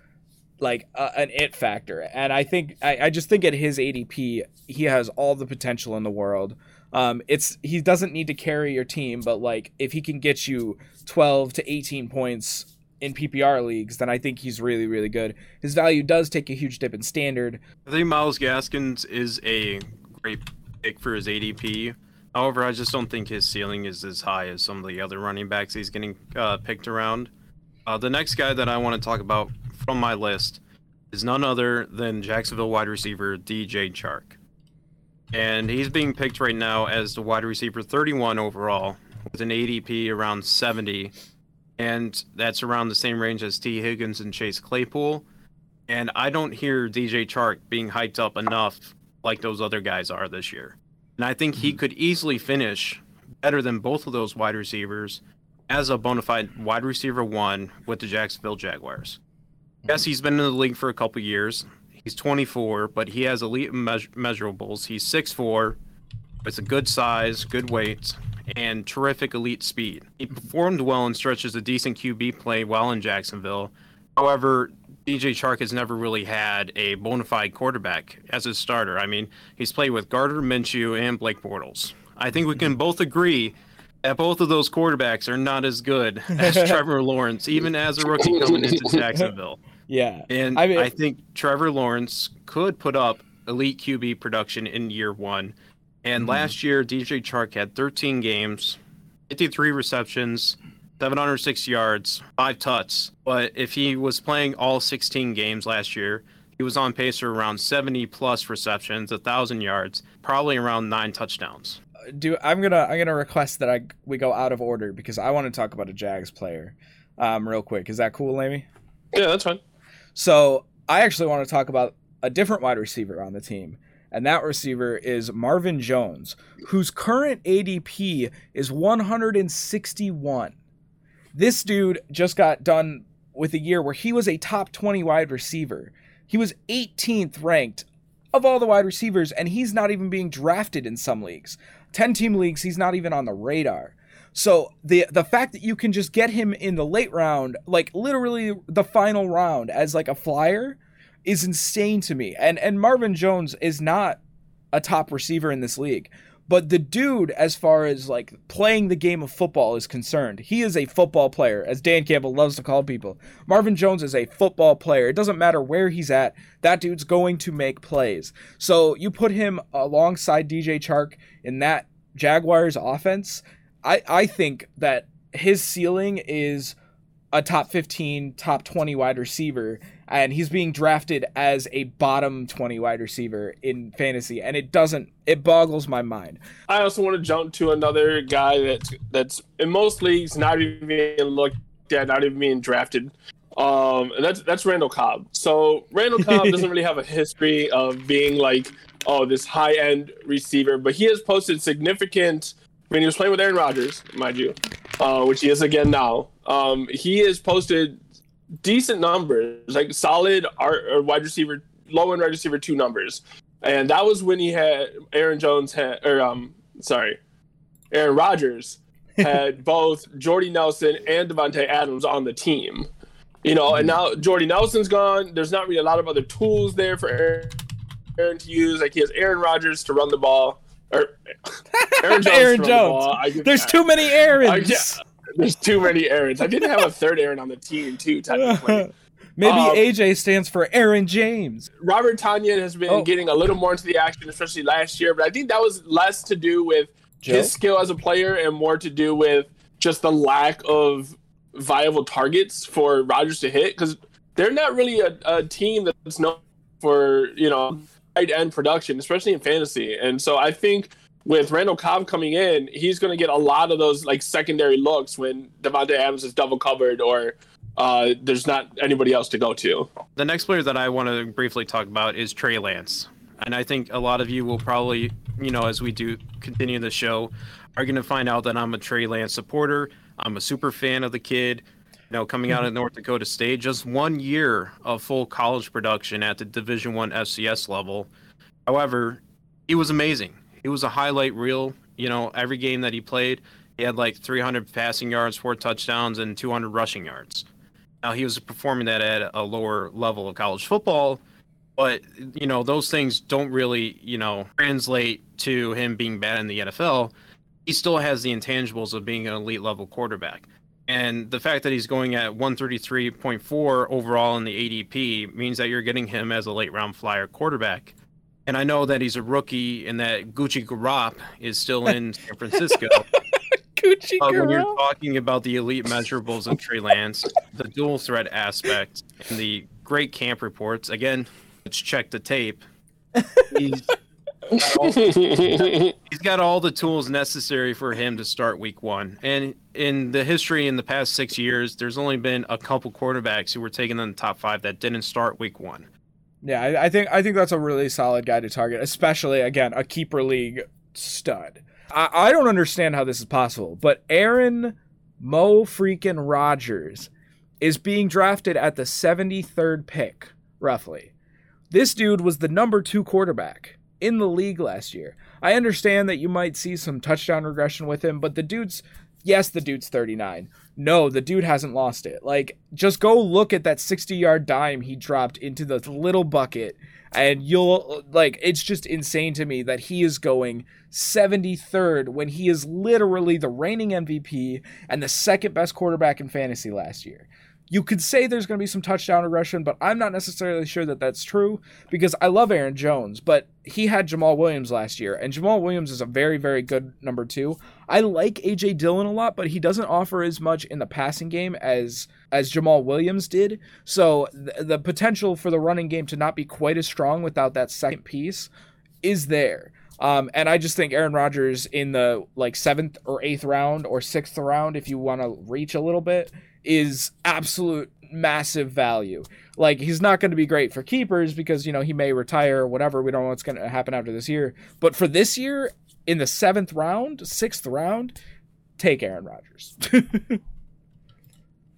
like an it factor. And I think I, I just think at his ADP, he has all the potential in the world. Um, it's he doesn't need to carry your team, but like if he can get you 12 to 18 points in PPR leagues, then I think he's really, really good. His value does take a huge dip in standard. I think Myles Gaskins is a great pick for his ADP. However, I just don't think his ceiling is as high as some of the other running backs he's getting uh, picked around. Uh, the next guy that I want to talk about from my list is none other than Jacksonville wide receiver DJ Chark. And he's being picked right now as the wide receiver 31 overall with an ADP around 70 and that's around the same range as Tee Higgins and Chase Claypool. And I don't hear DJ Chark being hyped up enough like those other guys are this year. And I think he mm-hmm. could easily finish better than both of those wide receivers as a bona fide wide receiver one with the Jacksonville Jaguars. Yes, he's been in the league for a couple years. He's 24, but he has elite measur- measurables. He's 6'4, it's a good size, good weight, and terrific elite speed. He performed well in stretches of decent QB play while in Jacksonville. However, DJ Chark has never really had a bona fide quarterback as a starter. I mean, he's played with Gardner Minshew and Blake Bortles. I think we can both agree that both of those quarterbacks are not as good as <laughs> Trevor Lawrence, even as a rookie coming into <laughs> Jacksonville. Yeah. And I, mean, I think Trevor Lawrence could put up elite QB production in year one and mm-hmm. last year, DJ Chark had 13 games, 53 receptions, 706 yards, five tuts. But if he was playing all 16 games last year, he was on pace for around 70 plus receptions, 1,000 yards, probably around nine touchdowns. Do I'm gonna I'm gonna request that I we go out of order because I want to talk about a Jags player, um, real quick. Is that cool, Lami? Yeah, that's fine. So I actually want to talk about a different wide receiver on the team and that receiver is Marvin Jones, whose current ADP is 161. This dude just got done with a year where he was a top 20 wide receiver. He was 18th ranked of all the wide receivers, and he's not even being drafted in some leagues. 10 team leagues, he's not even on the radar. So the the fact that you can just get him in the late round, like literally the final round as like a flyer, is insane to me. And and Marvin Jones is not a top receiver in this league. But the dude, as far as like playing the game of football is concerned, he is a football player, as Dan Campbell loves to call people. Marvin Jones is a football player. It doesn't matter where he's at, that dude's going to make plays. So you put him alongside DJ Chark in that Jaguars offense, I, I think that his ceiling is a top 15, top 20 wide receiver, and he's being drafted as a bottom 20 wide receiver in fantasy, and it doesn't, it boggles my mind. I also want to jump to another guy that's that's in most leagues not even being looked at, not even being drafted. Um, and that's that's Randall Cobb. So Randall Cobb doesn't really have a history of being like, oh, this high end receiver, but he has posted significant. I mean, he was playing with Aaron Rodgers, mind you, uh, which he is again now. Um, he has posted decent numbers, like solid or wide receiver, low end wide receiver two numbers, and that was when he had Aaron Jones had, or um, sorry, Aaron Rodgers <laughs> had both Jordy Nelson and Davante Adams on the team. You know, and now Jordy Nelson's gone. There's not really a lot of other tools there for Aaron, Aaron to use. Like he has Aaron Rodgers to run the ball, Aaron <laughs> Jones. Aaron Jones. The. There's too many Aarons. There's too many Aarons. I didn't have a third Aaron on the team too. Technically. <laughs> Maybe um, AJ stands for Aaron James. Robert Tonyan has been oh. getting a little more into the action, especially last year, but I think that was less to do with Joe? his skill as a player and more to do with just the lack of viable targets for Rodgers to hit because they're not really a, a team that's known for you know tight end production, especially in fantasy. And so I think with Randall Cobb coming in, he's going to get a lot of those like secondary looks when Davante Adams is double covered or uh, there's not anybody else to go to. The next player that I want to briefly talk about is Trey Lance. And I think a lot of you will probably, you know, as we do continue the show, are going to find out that I'm a Trey Lance supporter. I'm a super fan of the kid. You know, coming out of mm-hmm. North Dakota State, just one year of full college production at the Division One FCS level. However, he was amazing. He was a highlight reel. You know, every game that he played, he had like 300 passing yards, four touchdowns, and 200 rushing yards. Now he was performing that at a lower level of college football, but you know those things don't really you know translate to him being bad in the NFL he still has the intangibles of being an elite level quarterback. And the fact that he's going at 133.4 overall in the ADP means that you're getting him as a late round flyer quarterback. And I know that he's a rookie and that Gucci Garop is still in <laughs> San Francisco. Gucci but when you're talking about the elite measurables of Trey Lance, the dual threat aspect, and the great camp reports, again, let's check the tape. <laughs> He's <laughs> he's got all the tools necessary for him to start week one. And in the history in the past six years, there's only been a couple quarterbacks who were taken in the top five that didn't start week one. Yeah, I, I think I think that's a really solid guy to target, especially again a keeper league stud. I, I don't understand how this is possible, but Aaron Mo freaking Rodgers is being drafted at the 73rd pick, roughly. This dude was the number two quarterback in the league last year. I understand that you might see some touchdown regression with him, but the dude's yes, the dude's 39. No, the dude hasn't lost it. Like just go look at that 60-yard dime he dropped into the little bucket and you'll like it's just insane to me that he is going 73rd when he is literally the reigning MVP and the second best quarterback in fantasy last year. You could say there's going to be some touchdown regression, but I'm not necessarily sure that that's true because I love Aaron Jones, but he had Jamaal Williams last year, and Jamaal Williams is a very, very good number two. I like AJ Dillon a lot, but he doesn't offer as much in the passing game as as Jamaal Williams did. So th- the potential for the running game to not be quite as strong without that second piece is there. Um, and I just think Aaron Rodgers in the like seventh or eighth round or sixth round, if you want to reach a little bit, is absolute massive value. Like he's not going to be great for keepers because you know he may retire or whatever. We don't know what's going to happen after this year. But for this year, in the seventh round, sixth round, take Aaron Rodgers. <laughs>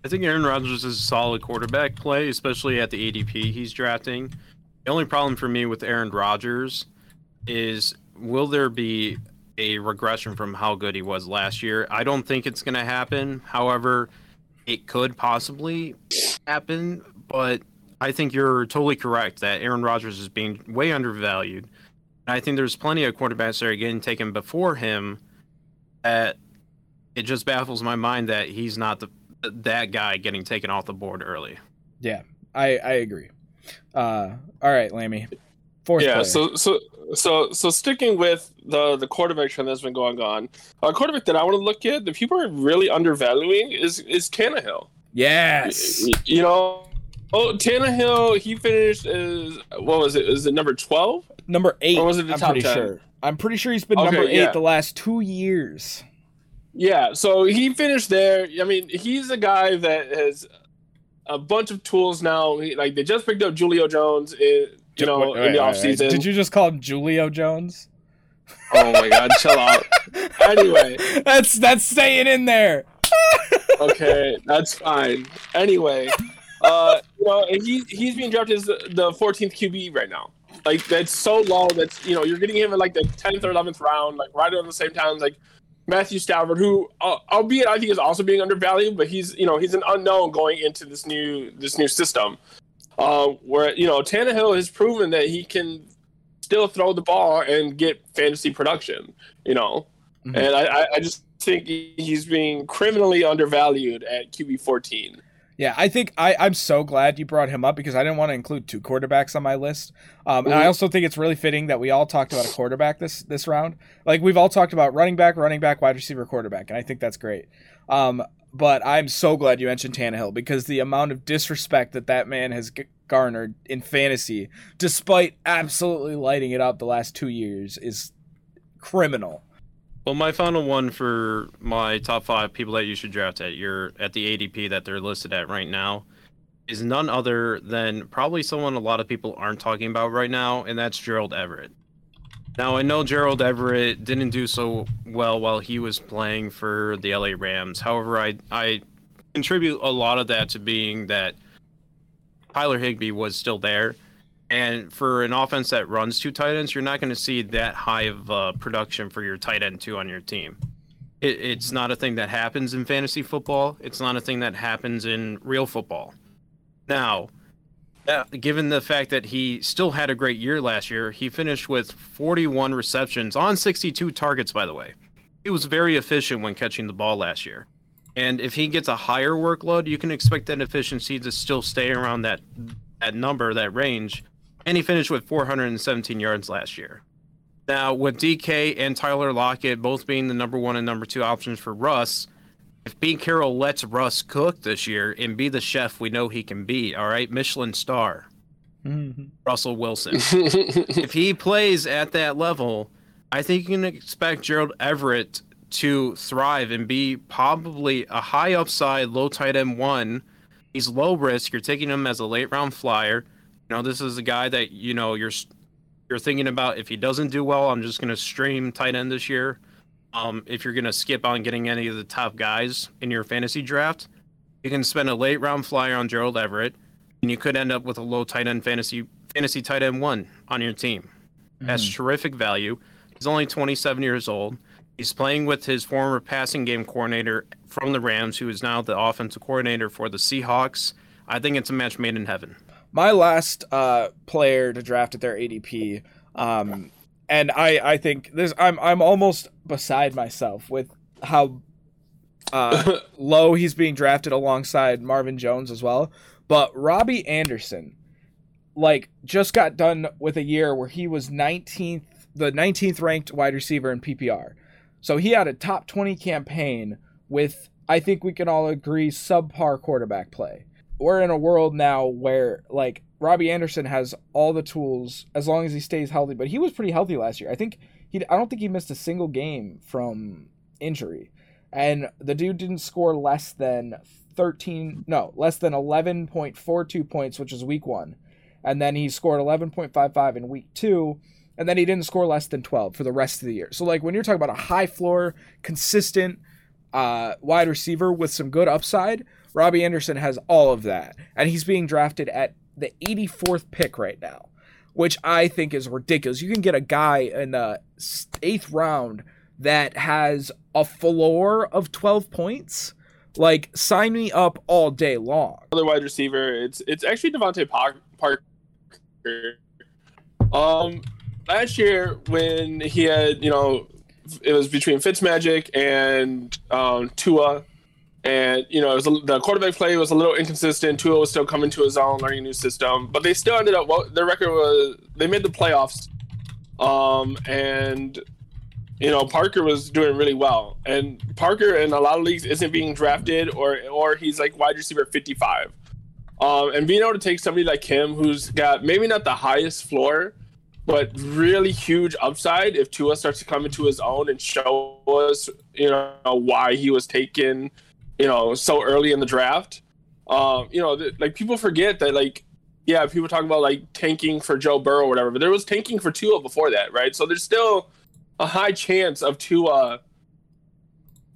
I think Aaron Rodgers is a solid quarterback play, especially at the ADP he's drafting. The only problem for me with Aaron Rodgers is will there be a regression from how good he was last year? I don't think it's going to happen. However, it could possibly happen, but I think you're totally correct that Aaron Rodgers is being way undervalued. And I think there's plenty of quarterbacks that are getting taken before him. That it just baffles my mind that he's not the that guy getting taken off the board early. Yeah, I I agree. Uh, all right, Lami. Fourth yeah, player. so so so so sticking with the the quarterback trend that's been going on, a quarterback that I want to look at that people are really undervaluing is is Tannehill. Yes. You know, oh Tannehill, he finished as what was it? Is it number twelve? Number eight. Or was it the I'm top pretty 10? sure. I'm pretty sure he's been Okay, number eight yeah. the last two years. Yeah, so he finished there. I mean, he's a guy that has a bunch of tools now. He, like they just picked up Julio Jones, in, you know, Wait, in the wait, wait, offseason. Did you just call him Julio Jones? Oh my God, chill out. <laughs> Anyway. that's that's staying in there. <laughs> Okay, that's fine. Anyway, uh, you know, he he's being drafted as the, the 14th QB right now. Like that's so low. that you know you're getting him in like the 10th or 11th round, like right around the same time like Matthew Stafford, who uh, albeit I think is also being undervalued, but he's you know he's an unknown going into this new this new system. Uh, where you know Tannehill has proven that he can still throw the ball and get fantasy production. You know, Mhm. and I, I, just think he's being criminally undervalued at QB 14. Yeah, I think I, I'm so glad you brought him up because I didn't want to include two quarterbacks on my list. Um, and I Mhm. also think it's really fitting that we all talked about a quarterback this this round. Like we've all talked about running back, running back, wide receiver, quarterback, and I think that's great. Um, but I'm so glad you mentioned Tannehill because the amount of disrespect that that man has g- garnered in fantasy, despite absolutely lighting it up the last two years, is criminal. Well, my final one for my top five people that you should draft at your at the ADP that they're listed at right now is none other than probably someone a lot of people aren't talking about right now, and that's Gerald Everett. Now I know Gerald Everett didn't do so well while he was playing for the LA Rams. However, I I contribute a lot of that to being that Tyler Higbee was still there. And for an offense that runs two tight ends, you're not going to see that high of uh, production for your tight end two on your team. It, it's not a thing that happens in fantasy football. It's not a thing that happens in real football. Now, uh, given the fact that he still had a great year last year, he finished with 41 receptions on 62 targets, by the way. He was very efficient when catching the ball last year. And if he gets a higher workload, you can expect that efficiency to still stay around that that number, that range. And he finished with 417 yards last year. Now, with DK and Tyler Lockett both being the number one and number two options for Russ, if Pete Carroll lets Russ cook this year and be the chef we know he can be, all right, Michelin star, mm-hmm. Russell Wilson. <laughs> if he plays at that level, I think you can expect Gerald Everett to thrive and be probably a high upside, low tight end one. He's low risk. You're taking him as a late round flyer. You know, this is a guy that you know you're you're thinking about. If he doesn't do well, I'm just going to stream tight end this year. Um, if you're going to skip on getting any of the top guys in your fantasy draft, you can spend a late round flyer on Gerald Everett, and you could end up with a low tight end fantasy fantasy tight end one on your team. That's terrific value. He's only 27 years old. He's playing with his former passing game coordinator from the Rams, who is now the offensive coordinator for the Seahawks. I think it's a match made in heaven. my last uh, player to draft at their ADP, um, and I I think this I'm I'm almost beside myself with how uh, <coughs> low he's being drafted alongside Marvin Jones as well. But Robbie Anderson, like, just got done with a year where he was 19th, the 19th ranked wide receiver in PPR. So he had a top 20 campaign with, I think we can all agree, subpar quarterback play. We're in a world now where, like, Robbie Anderson has all the tools as long as he stays healthy. But he was pretty healthy last year. I think he, I don't think he missed a single game from injury and the dude didn't score less than 13 no less than 11.42 points which is week one and then he scored 11.55 in week two and then he didn't score less than 12 for the rest of the year so like when you're talking about a high floor consistent uh, wide receiver with some good upside robbie anderson has all of that and he's being drafted at the 84th pick right now which i think is ridiculous you can get a guy in the eighth round that has a floor of 12 points, like sign me up all day long. Other wide receiver, it's it's actually DeVante Par- Parker. Um, last year when he had, you know, it was between Fitzmagic and um, Tua, and you know, was the quarterback play was a little inconsistent. Tua was still coming to his own, learning a new system, but they still ended up. Well, their record was they made the playoffs, um, and you know, Parker was doing really well, and Parker in a lot of leagues isn't being drafted, or or he's like wide receiver 55. Um, and being able to take somebody like him, who's got maybe not the highest floor, but really huge upside, if Tua starts to come into his own and show us, you know, why he was taken, you know, so early in the draft. Um, you know, th- like people forget that, like, yeah, people talk about like tanking for Joe Burrow or whatever, but there was tanking for Tua before that, right? So there's still a high chance of Tua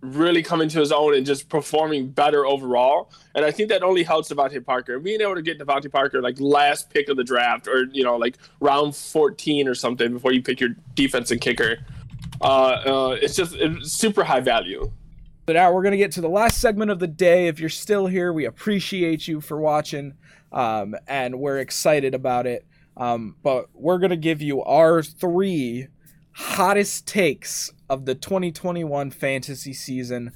really coming to his own and just performing better overall. And I think that only helps DeVante Parker. Being able to get DeVante Parker like last pick of the draft or, you know, like round 14 or something before you pick your defense and kicker, uh, uh, it's just it's super high value. So now we're going to get to the last segment of the day. If you're still here, we appreciate you for watching um, and we're excited about it. Um, but we're going to give you our three hottest takes of the 2021 fantasy season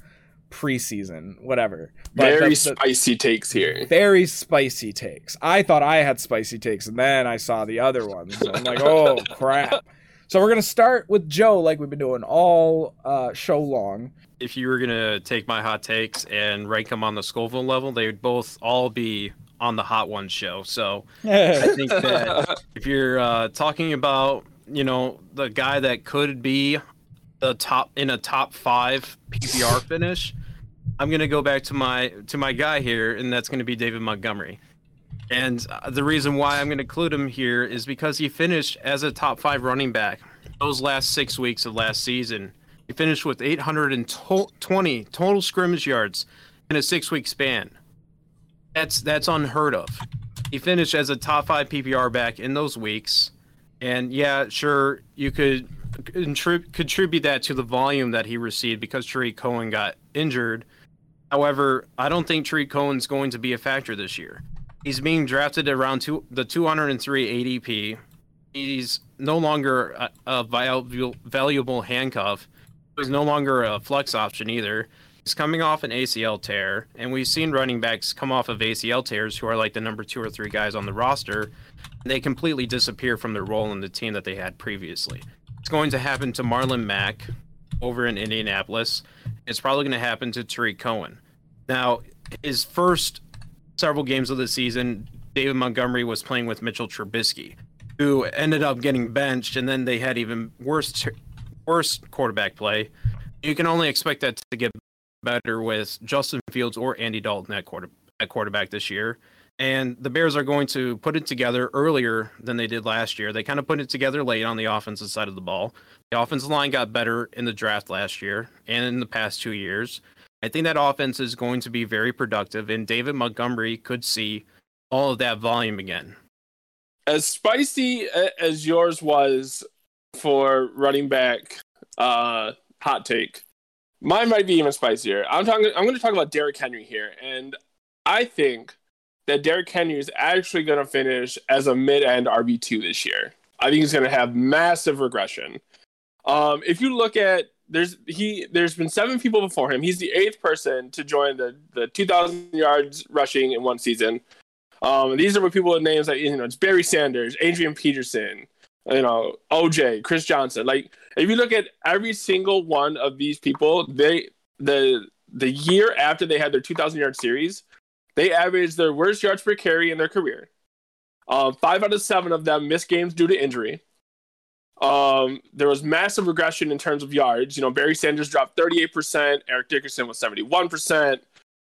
preseason whatever but very the, the, spicy takes here very spicy takes i thought i had spicy takes and then i saw the other ones i'm like oh crap <laughs> so we're gonna start with joe like we've been doing all uh, show long if you were gonna take my hot takes and rank them on the scoville level they would both all be on the hot one show so <laughs> i think that if you're uh, talking about you know, the guy that could be the top in a top five PPR finish, I'm gonna go back to my to my guy here, and that's gonna be David Montgomery. And uh, the reason why I'm gonna include him here is because he finished as a top five running back those last six weeks of last season. He finished with 820 total scrimmage yards in a six week span. That's that's unheard of. He finished as a top five PPR back in those weeks. And yeah, sure, you could contribute that to the volume that he received because Tarik Cohen got injured. However, I don't think Tarik Cohen's going to be a factor this year. He's being drafted around two, the 203 ADP. He's no longer a, a valuable, valuable handcuff. He's no longer a flex option either. He's coming off an ACL tear, and we've seen running backs come off of ACL tears who are like the number two or three guys on the roster they completely disappear from their role in the team that they had previously. It's going to happen to Marlon Mack over in Indianapolis. It's probably going to happen to Tarik Cohen. Now, his first several games of the season, David Montgomery was playing with Mitchell Trubisky, who ended up getting benched, and then they had even worse, worse quarterback play. You can only expect that to get better with Justin Fields or Andy Dalton at, quarter, at quarterback this year. And the Bears are going to put it together earlier than they did last year. They kind of put it together late on the offensive side of the ball. The offensive line got better in the draft last year and in the past two years. I think that offense is going to be very productive, and David Montgomery could see all of that volume again. As spicy as yours was for running back uh, hot take, mine might be even spicier. I'm talking. I'm going to talk about Derrick Henry here, and I think that Derrick Henry is actually going to finish as a mid-end RB2 this year. I think he's going to have massive regression. Um, if you look at there's he there's been seven people before him. He's the eighth person to join the the 2,000 yards rushing in one season. Um, these are people with names like you know it's Barry Sanders, Adrian Peterson, you know OJ, Chris Johnson. Like if you look at every single one of these people, they the the year after they had their 2,000 yard series, they averaged their worst yards per carry in their career. Um, five out of seven of them missed games due to injury. Um, there was massive regression in terms of yards. You know, Barry Sanders dropped 38%, Eric Dickerson was 71%,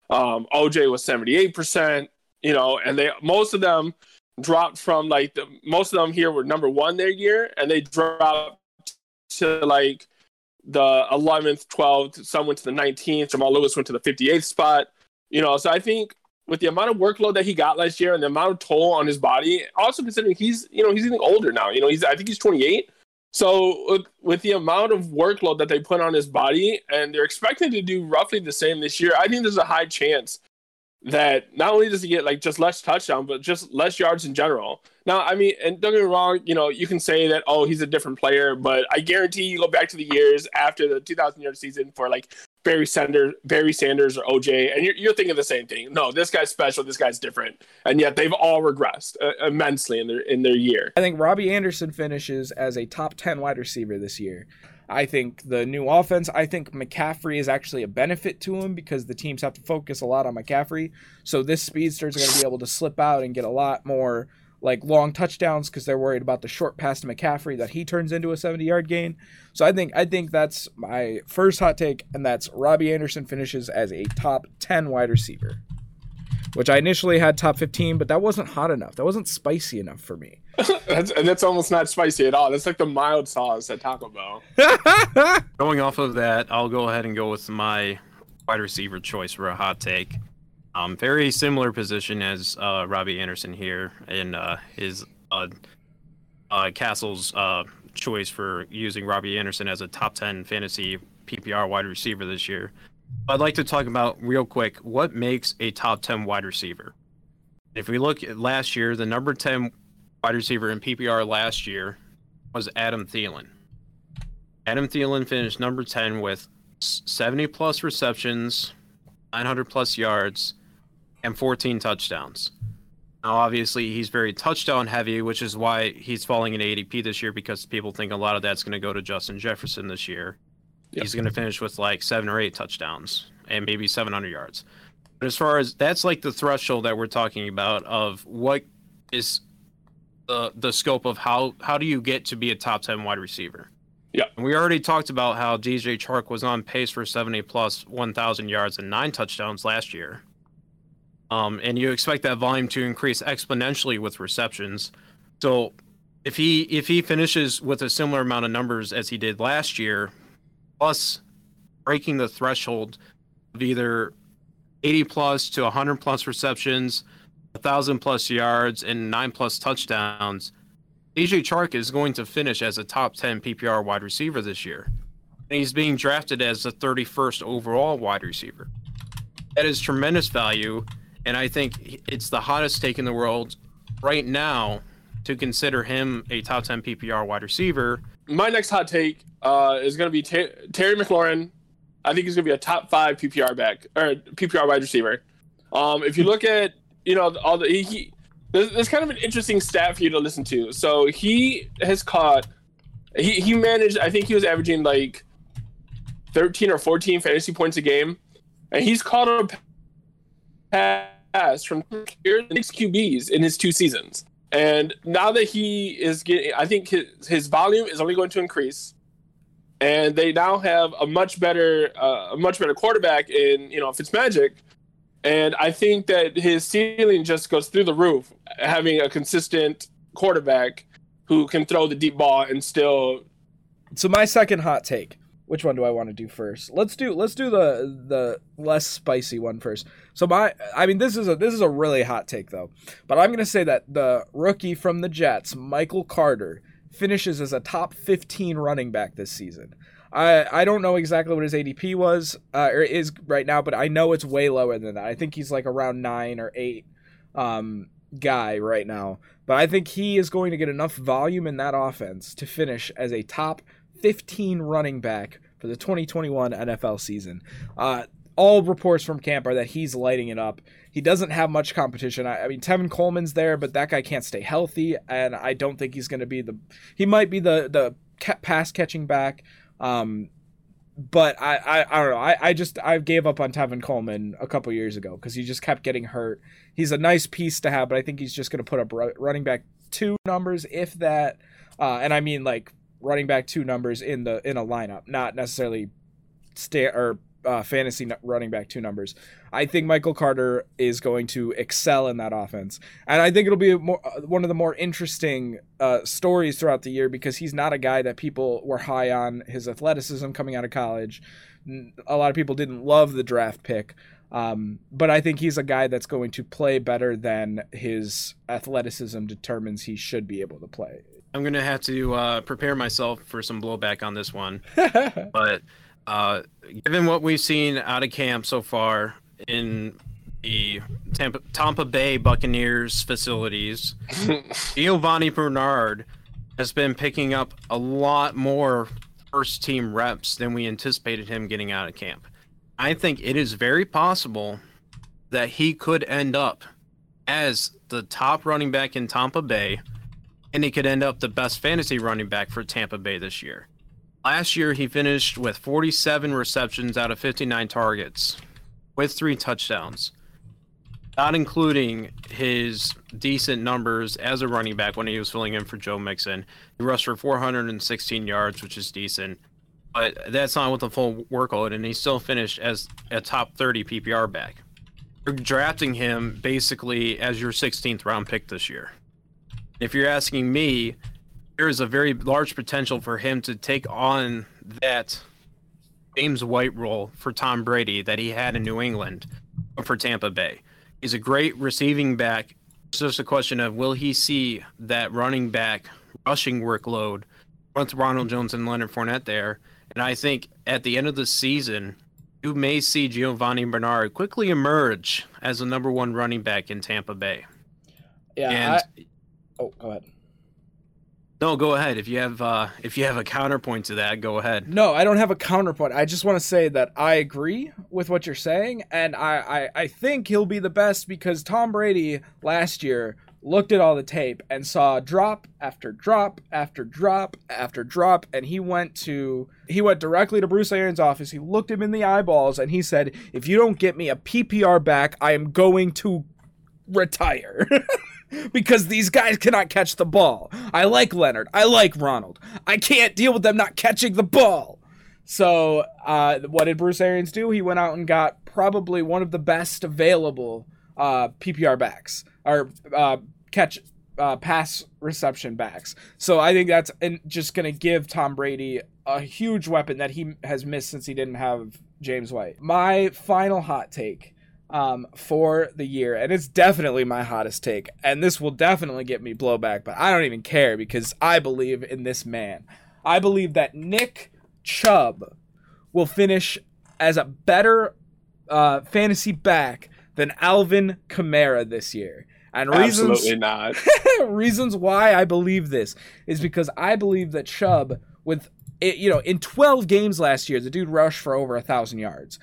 um, OJ was 78%, you know, and they most of them dropped from like the most of them here were number one their year, and they dropped to like the 11th, 12th, some went to the 19th. Jamal Lewis went to the 58th spot. You know, so I think with the amount of workload that he got last year and the amount of toll on his body, also considering he's you know he's getting older now. You know he's I think he's 28. So with, with the amount of workload that they put on his body, and they're expecting to do roughly the same this year, I think there's a high chance that not only does he get like just less touchdown, but just less yards in general. Now, I mean, and don't get me wrong, you know, you can say that oh he's a different player, but I guarantee you go back to the years after the 2,000 yard season for like Barry Sanders, Barry Sanders or OJ, and you're, you're thinking the same thing. No, this guy's special. This guy's different, and yet they've all regressed uh, immensely in their in their year. I think Robbie Anderson finishes as a top ten wide receiver this year. I think the new offense, I think McCaffrey is actually a benefit to him because the teams have to focus a lot on McCaffrey. So this speedster is going to be able to slip out and get a lot more like long touchdowns because they're worried about the short pass to McCaffrey that he turns into a 70 yard gain. So I think I think that's my first hot take, and that's Robbie Anderson finishes as a top 10 wide receiver, which I initially had top 15, but that wasn't hot enough. That wasn't spicy enough for me. <laughs> that's and that's almost not spicy at all. That's like the mild sauce at Taco Bell. <laughs> Going off of that, I'll go ahead and go with my wide receiver choice for a hot take. Um, very similar position as uh, Robbie Anderson here in uh, his uh, uh, Castle's uh, choice for using Robbie Anderson as a top 10 fantasy PPR wide receiver this year. I'd like to talk about real quick what makes a top 10 wide receiver. If we look at last year, the number 10 wide receiver in PPR last year was Adam Thielen. Adam Thielen finished number 10 with 70 plus receptions, 900 plus yards, and 14 touchdowns. Now, obviously, he's very touchdown heavy, which is why he's falling in ADP this year because people think a lot of that's going to go to Justin Jefferson this year. Yep. He's going to finish with like seven or eight touchdowns and maybe 700 yards. But as far as that's like the threshold that we're talking about of what is the the scope of how how do you get to be a top 10 wide receiver? Yeah. And we already talked about how DJ Chark was on pace for 70 plus 1,000 yards and nine touchdowns last year. Um, and you expect that volume to increase exponentially with receptions. So if he if he finishes with a similar amount of numbers as he did last year, plus breaking the threshold of either 80 plus to 100 plus receptions, 1,000 plus yards, and nine plus touchdowns, DJ Chark is going to finish as a top 10 PPR wide receiver this year. And he's being drafted as the 31st overall wide receiver. That is tremendous value and I think it's the hottest take in the world right now to consider him a top 10 PPR wide receiver. My next hot take uh, is going to be Ter- Terry McLaurin. I think he's going to be a top five PPR back or PPR wide receiver. Um, if you look at you know all the he, he there's, there's kind of an interesting stat for you to listen to. So he has caught he he managed I think he was averaging like 13 or 14 fantasy points a game, and he's caught a pass from six QBs in his two seasons. And now that he is getting, I think his, his volume is only going to increase. And they now have a much better, uh, a much better quarterback in, you know, Fitzmagic. And I think that his ceiling just goes through the roof, having a consistent quarterback who can throw the deep ball and still. So my second hot take which one do I want to do first? Let's do let's do the the less spicy one first. So my I mean this is a this is a really hot take though. But I'm going to say that the rookie from the Jets, Michael Carter, finishes as a top 15 running back this season. I I don't know exactly what his ADP was uh, or is right now, but I know it's way lower than that. I think he's like around 9 or 8 um guy right now. But I think he is going to get enough volume in that offense to finish as a top 15 running back for the 2021 NFL season. Uh, all reports from camp are that he's lighting it up. He doesn't have much competition. I, I, mean, Tevin Coleman's there, but that guy can't stay healthy, and I don't think he's going to be the. He might be the the pass catching back, um, but I, I I don't know. I, I just I gave up on Tevin Coleman a couple years ago because he just kept getting hurt. He's a nice piece to have, but I think he's just going to put up running back two numbers, if that. Uh, and I mean like running back two numbers in the in a lineup, not necessarily stay or uh, fantasy running back two numbers. I think Michael Carter is going to excel in that offense, and I think it'll be more, uh, one of the more interesting uh, stories throughout the year because he's not a guy that people were high on his athleticism coming out of college. A lot of people didn't love the draft pick. Um, but I think he's a guy that's going to play better than his athleticism determines he should be able to play. I'm gonna have to uh, prepare myself for some blowback on this one. <laughs> but uh, given what we've seen out of camp so far in the Tampa, Tampa Bay Buccaneers facilities, <laughs> Giovani Bernard has been picking up a lot more first team reps than we anticipated him getting out of camp. I think it is very possible that he could end up as the top running back in Tampa Bay and he could end up the best fantasy running back for Tampa Bay this year. Last year, he finished with 47 receptions out of 59 targets with three touchdowns, not including his decent numbers as a running back when he was filling in for Joe Mixon. He rushed for 416 yards, which is decent, but that's not with the full workload, and he still finished as a top 30 PPR back. You're drafting him basically as your 16th round pick this year. If you're asking me, there is a very large potential for him to take on that James White role for Tom Brady that he had in New England for Tampa Bay. He's a great receiving back. It's just a question of will he see that running back rushing workload with Ronald Jones and Leonard Fournette there. And I think at the end of the season, you may see Giovani Bernard quickly emerge as the number one running back in Tampa Bay. Yeah. And I- oh, go ahead. no, go ahead. If you have uh, if you have a counterpoint to that, go ahead. No, I don't have a counterpoint. I just want to say that I agree with what you're saying, and I, I, I think he'll be the best because Tom Brady last year looked at all the tape and saw drop after drop after drop after drop, and he went to he went directly to Bruce Arians' office. He looked him in the eyeballs and he said, "If you don't get me a PPR back, I am going to retire." <laughs> because these guys cannot catch the ball. I like Leonard. I like Ronald. I can't deal with them not catching the ball. So, uh, what did Bruce Arians do? He went out and got probably one of the best available uh, PPR backs or uh, catch uh, pass reception backs. So I think that's just going to give Tom Brady a huge weapon that he has missed since he didn't have James White. My final hot take um, for the year, and it's definitely my hottest take, and this will definitely get me blowback, but I don't even care because I believe in this man. I believe that Nick Chubb will finish as a better uh, fantasy back than Alvin Kamara this year. And reasons Absolutely not. <laughs> reasons why I believe this is because I believe that Chubb, with it, you know, in 12 games last year, the dude rushed for over a thousand yards.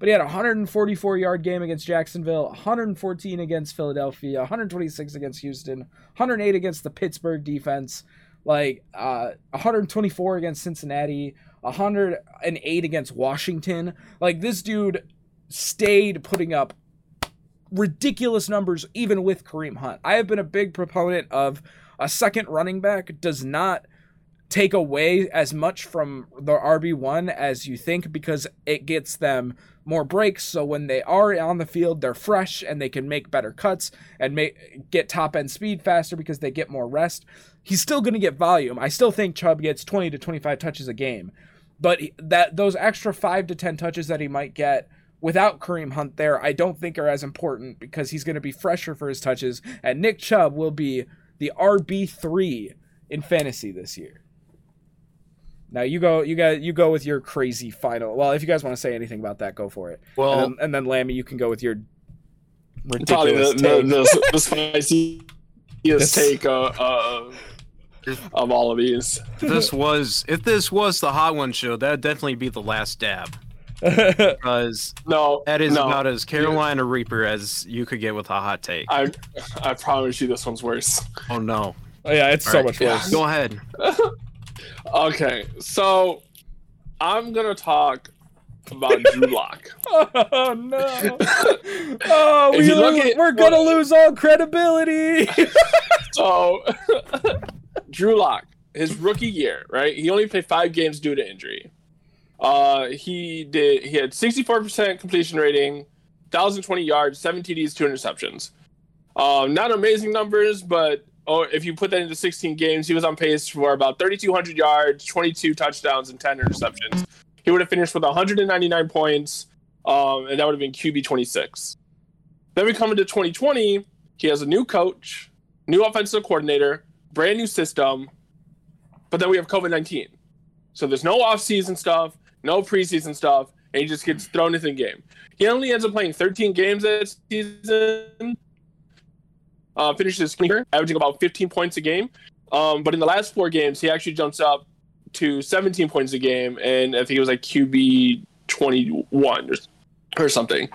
But he had a 144 yard game against Jacksonville, 114 against Philadelphia, 126 against Houston, 108 against the Pittsburgh defense, like uh, 124 against Cincinnati, 108 against Washington. Like this dude stayed putting up ridiculous numbers even with Kareem Hunt. I have been a big proponent of a second running back does not take away as much from the RB1 as you think because it gets them more breaks so when they are on the field they're fresh and they can make better cuts and make get top end speed faster because they get more rest. He's still going to get volume. I still think Chubb gets 20 to 25 touches a game. But that those extra 5 to 10 touches that he might get without Kareem Hunt there, I don't think are as important because he's going to be fresher for his touches, and Nick Chubb will be the RB three in fantasy this year. Now you go, you got, you go with your crazy final. Well, if you guys want to say anything about that, go for it. Well, and, then, and then Lami, you can go with your ridiculous the, the, take. the, the spiciest This- <laughs> take uh, uh, of all of these. this <laughs> was if this was the Hot One show, that'd definitely be the last dab <laughs> because No, that is no. about as Carolina Reaper as you could get with a hot take. I, I promise you, this one's worse. Oh no! oh yeah, it's so Alright, much yeah. worse. Go ahead. Okay, so I'm gonna talk about <laughs> Drew Lock. oh no! <laughs> Oh, we lose, at- we're gonna lose all credibility. <laughs> So, Drew Lock, his rookie year, right? He only played five games due to injury. Uh, he did. He had 64% completion rating, 1,020 yards, 7 TDs, two interceptions. Um, not amazing numbers, but oh, if you put that into 16 games, he was on pace for about 3,200 yards, 22 touchdowns, and 10 interceptions. He would have finished with 199 points, um, and that would have been QB 26. Then we come into 2020. He has a new coach, new offensive coordinator, brand new system, but then we have COVID 19. So there's no offseason stuff, no preseason stuff, and he just gets thrown into the game. He only ends up playing 13 games this season, uh, finishes cleaner, averaging about 15 points a game. Um, but in the last four games, he actually jumps up to 17 points a game, and I think it was like QB 21 or, or something.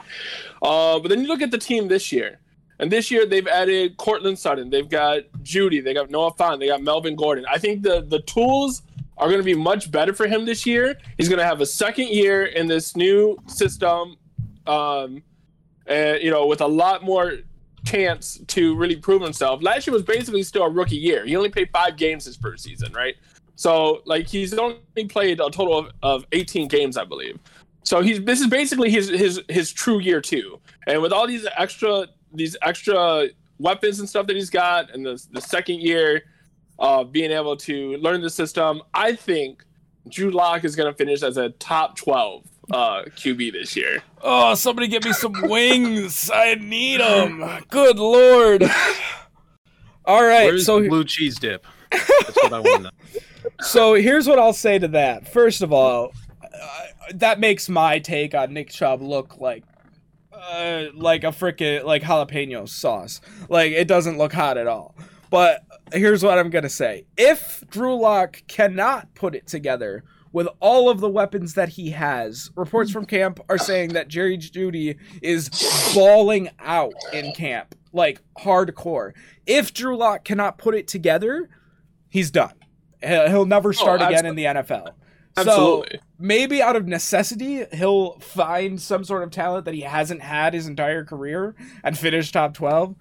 Uh, but then you look at the team this year. And this year they've added Courtland Sutton, they've got Jeudy, they got Noah Fant, they got Melvin Gordon. I think the the tools are going to be much better for him this year. He's going to have a second year in this new system, um, and you know, with a lot more chance to really prove himself. Last year was basically still a rookie year. He only played five games his first season, right? So like he's only played a total of, of 18 games, I believe. So he's this is basically his his his true year two. And with all these extra these extra weapons and stuff that he's got, and the the second year of being able to learn the system, I think Drew Lock is going to finish as a top 12 uh, QB this year. Oh, somebody get me some wings. I need them. Good lord. All right, Where's so the blue cheese dip? That's what I want to know. <laughs> so here's what I'll say to that. First of all, uh, that makes my take on Nick Chubb look like uh, like a freaking like jalapeno sauce. Like it doesn't look hot at all. But here's what I'm gonna say: if Drew Lock cannot put it together with all of the weapons that he has, reports from camp are saying that Jerry Jeudy is balling out in camp, like hardcore. If Drew Lock cannot put it together, he's done. He'll never oh, start again in the NFL. Absolutely. So maybe out of necessity, he'll find some sort of talent that he hasn't had his entire career and finish top twelve.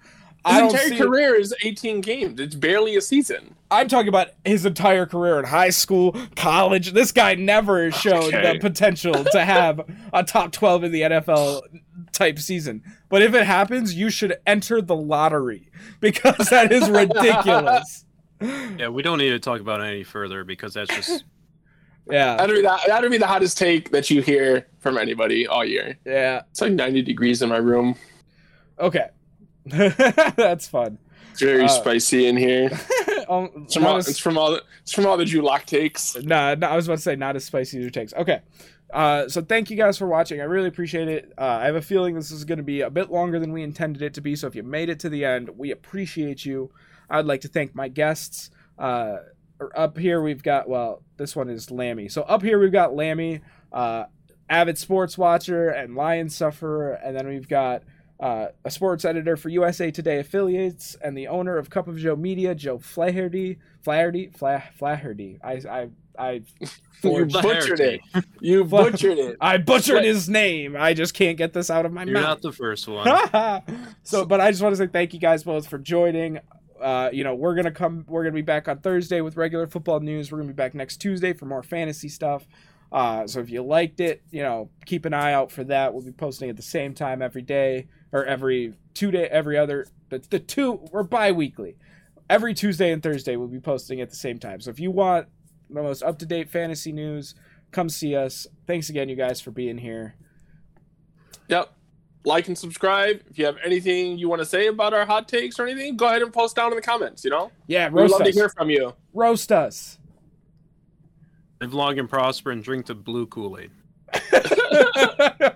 I His don't entire career is 18 games. It's barely a season. I'm talking about his entire career in high school, college. This guy never showed Okay. the potential to <laughs> have a top 12 in the NFL type season. But if it happens, you should enter the lottery <laughs> because that is ridiculous. <laughs> Yeah, we don't need to talk about it any further because that's just Yeah. That'd be the, that'd be the hottest take that you hear from anybody all year. Yeah. It's like 90 degrees in my room. Okay. That's fun. It's very Uh, spicy in here. Um, It's from, all, as- it's from all the it's from all the Lock takes. Nah, nah, I was about to say not as spicy as your takes. Okay. Uh, so thank you guys for watching. I really appreciate it. Uh, I have a feeling this is going to be a bit longer than we intended it to be. So if you made it to the end, we appreciate you. I'd like to thank my guests. Uh, up here we've got well, this one is Lami. So up here we've got Lami, uh, avid sports watcher and Lion sufferer, and then we've got uh, a sports editor for USA Today affiliates and the owner of Cup of Joe Media, Joe Flaherty. Flaherty, Fla- Flaherty. I, I, I, <laughs> You butchered it. You butchered it. I butchered Fla- his name. I just can't get this out of my mouth. you're not the first one. <laughs> so, but I just want to say thank you guys both for joining. Uh, you know, we're gonna come. We're gonna be back on Thursday with regular football news. We're gonna be back next Tuesday for more fantasy stuff. Uh, so if you liked it, you know, keep an eye out for that. We'll be posting at the same time every day or every two day, every other. The, the two we're bi-weekly. Every Tuesday and Thursday we'll be posting at the same time. So if you want the most up to date fantasy news, come see us. Thanks again, you guys, for being here. Yep. Like and subscribe. If you have anything you want to say about our hot takes or anything, go ahead and post down in the comments. You know, Yeah, we'd roast love to hear from you. roast us. Live long and prosper and drink the blue Kool Aid. <laughs> <laughs>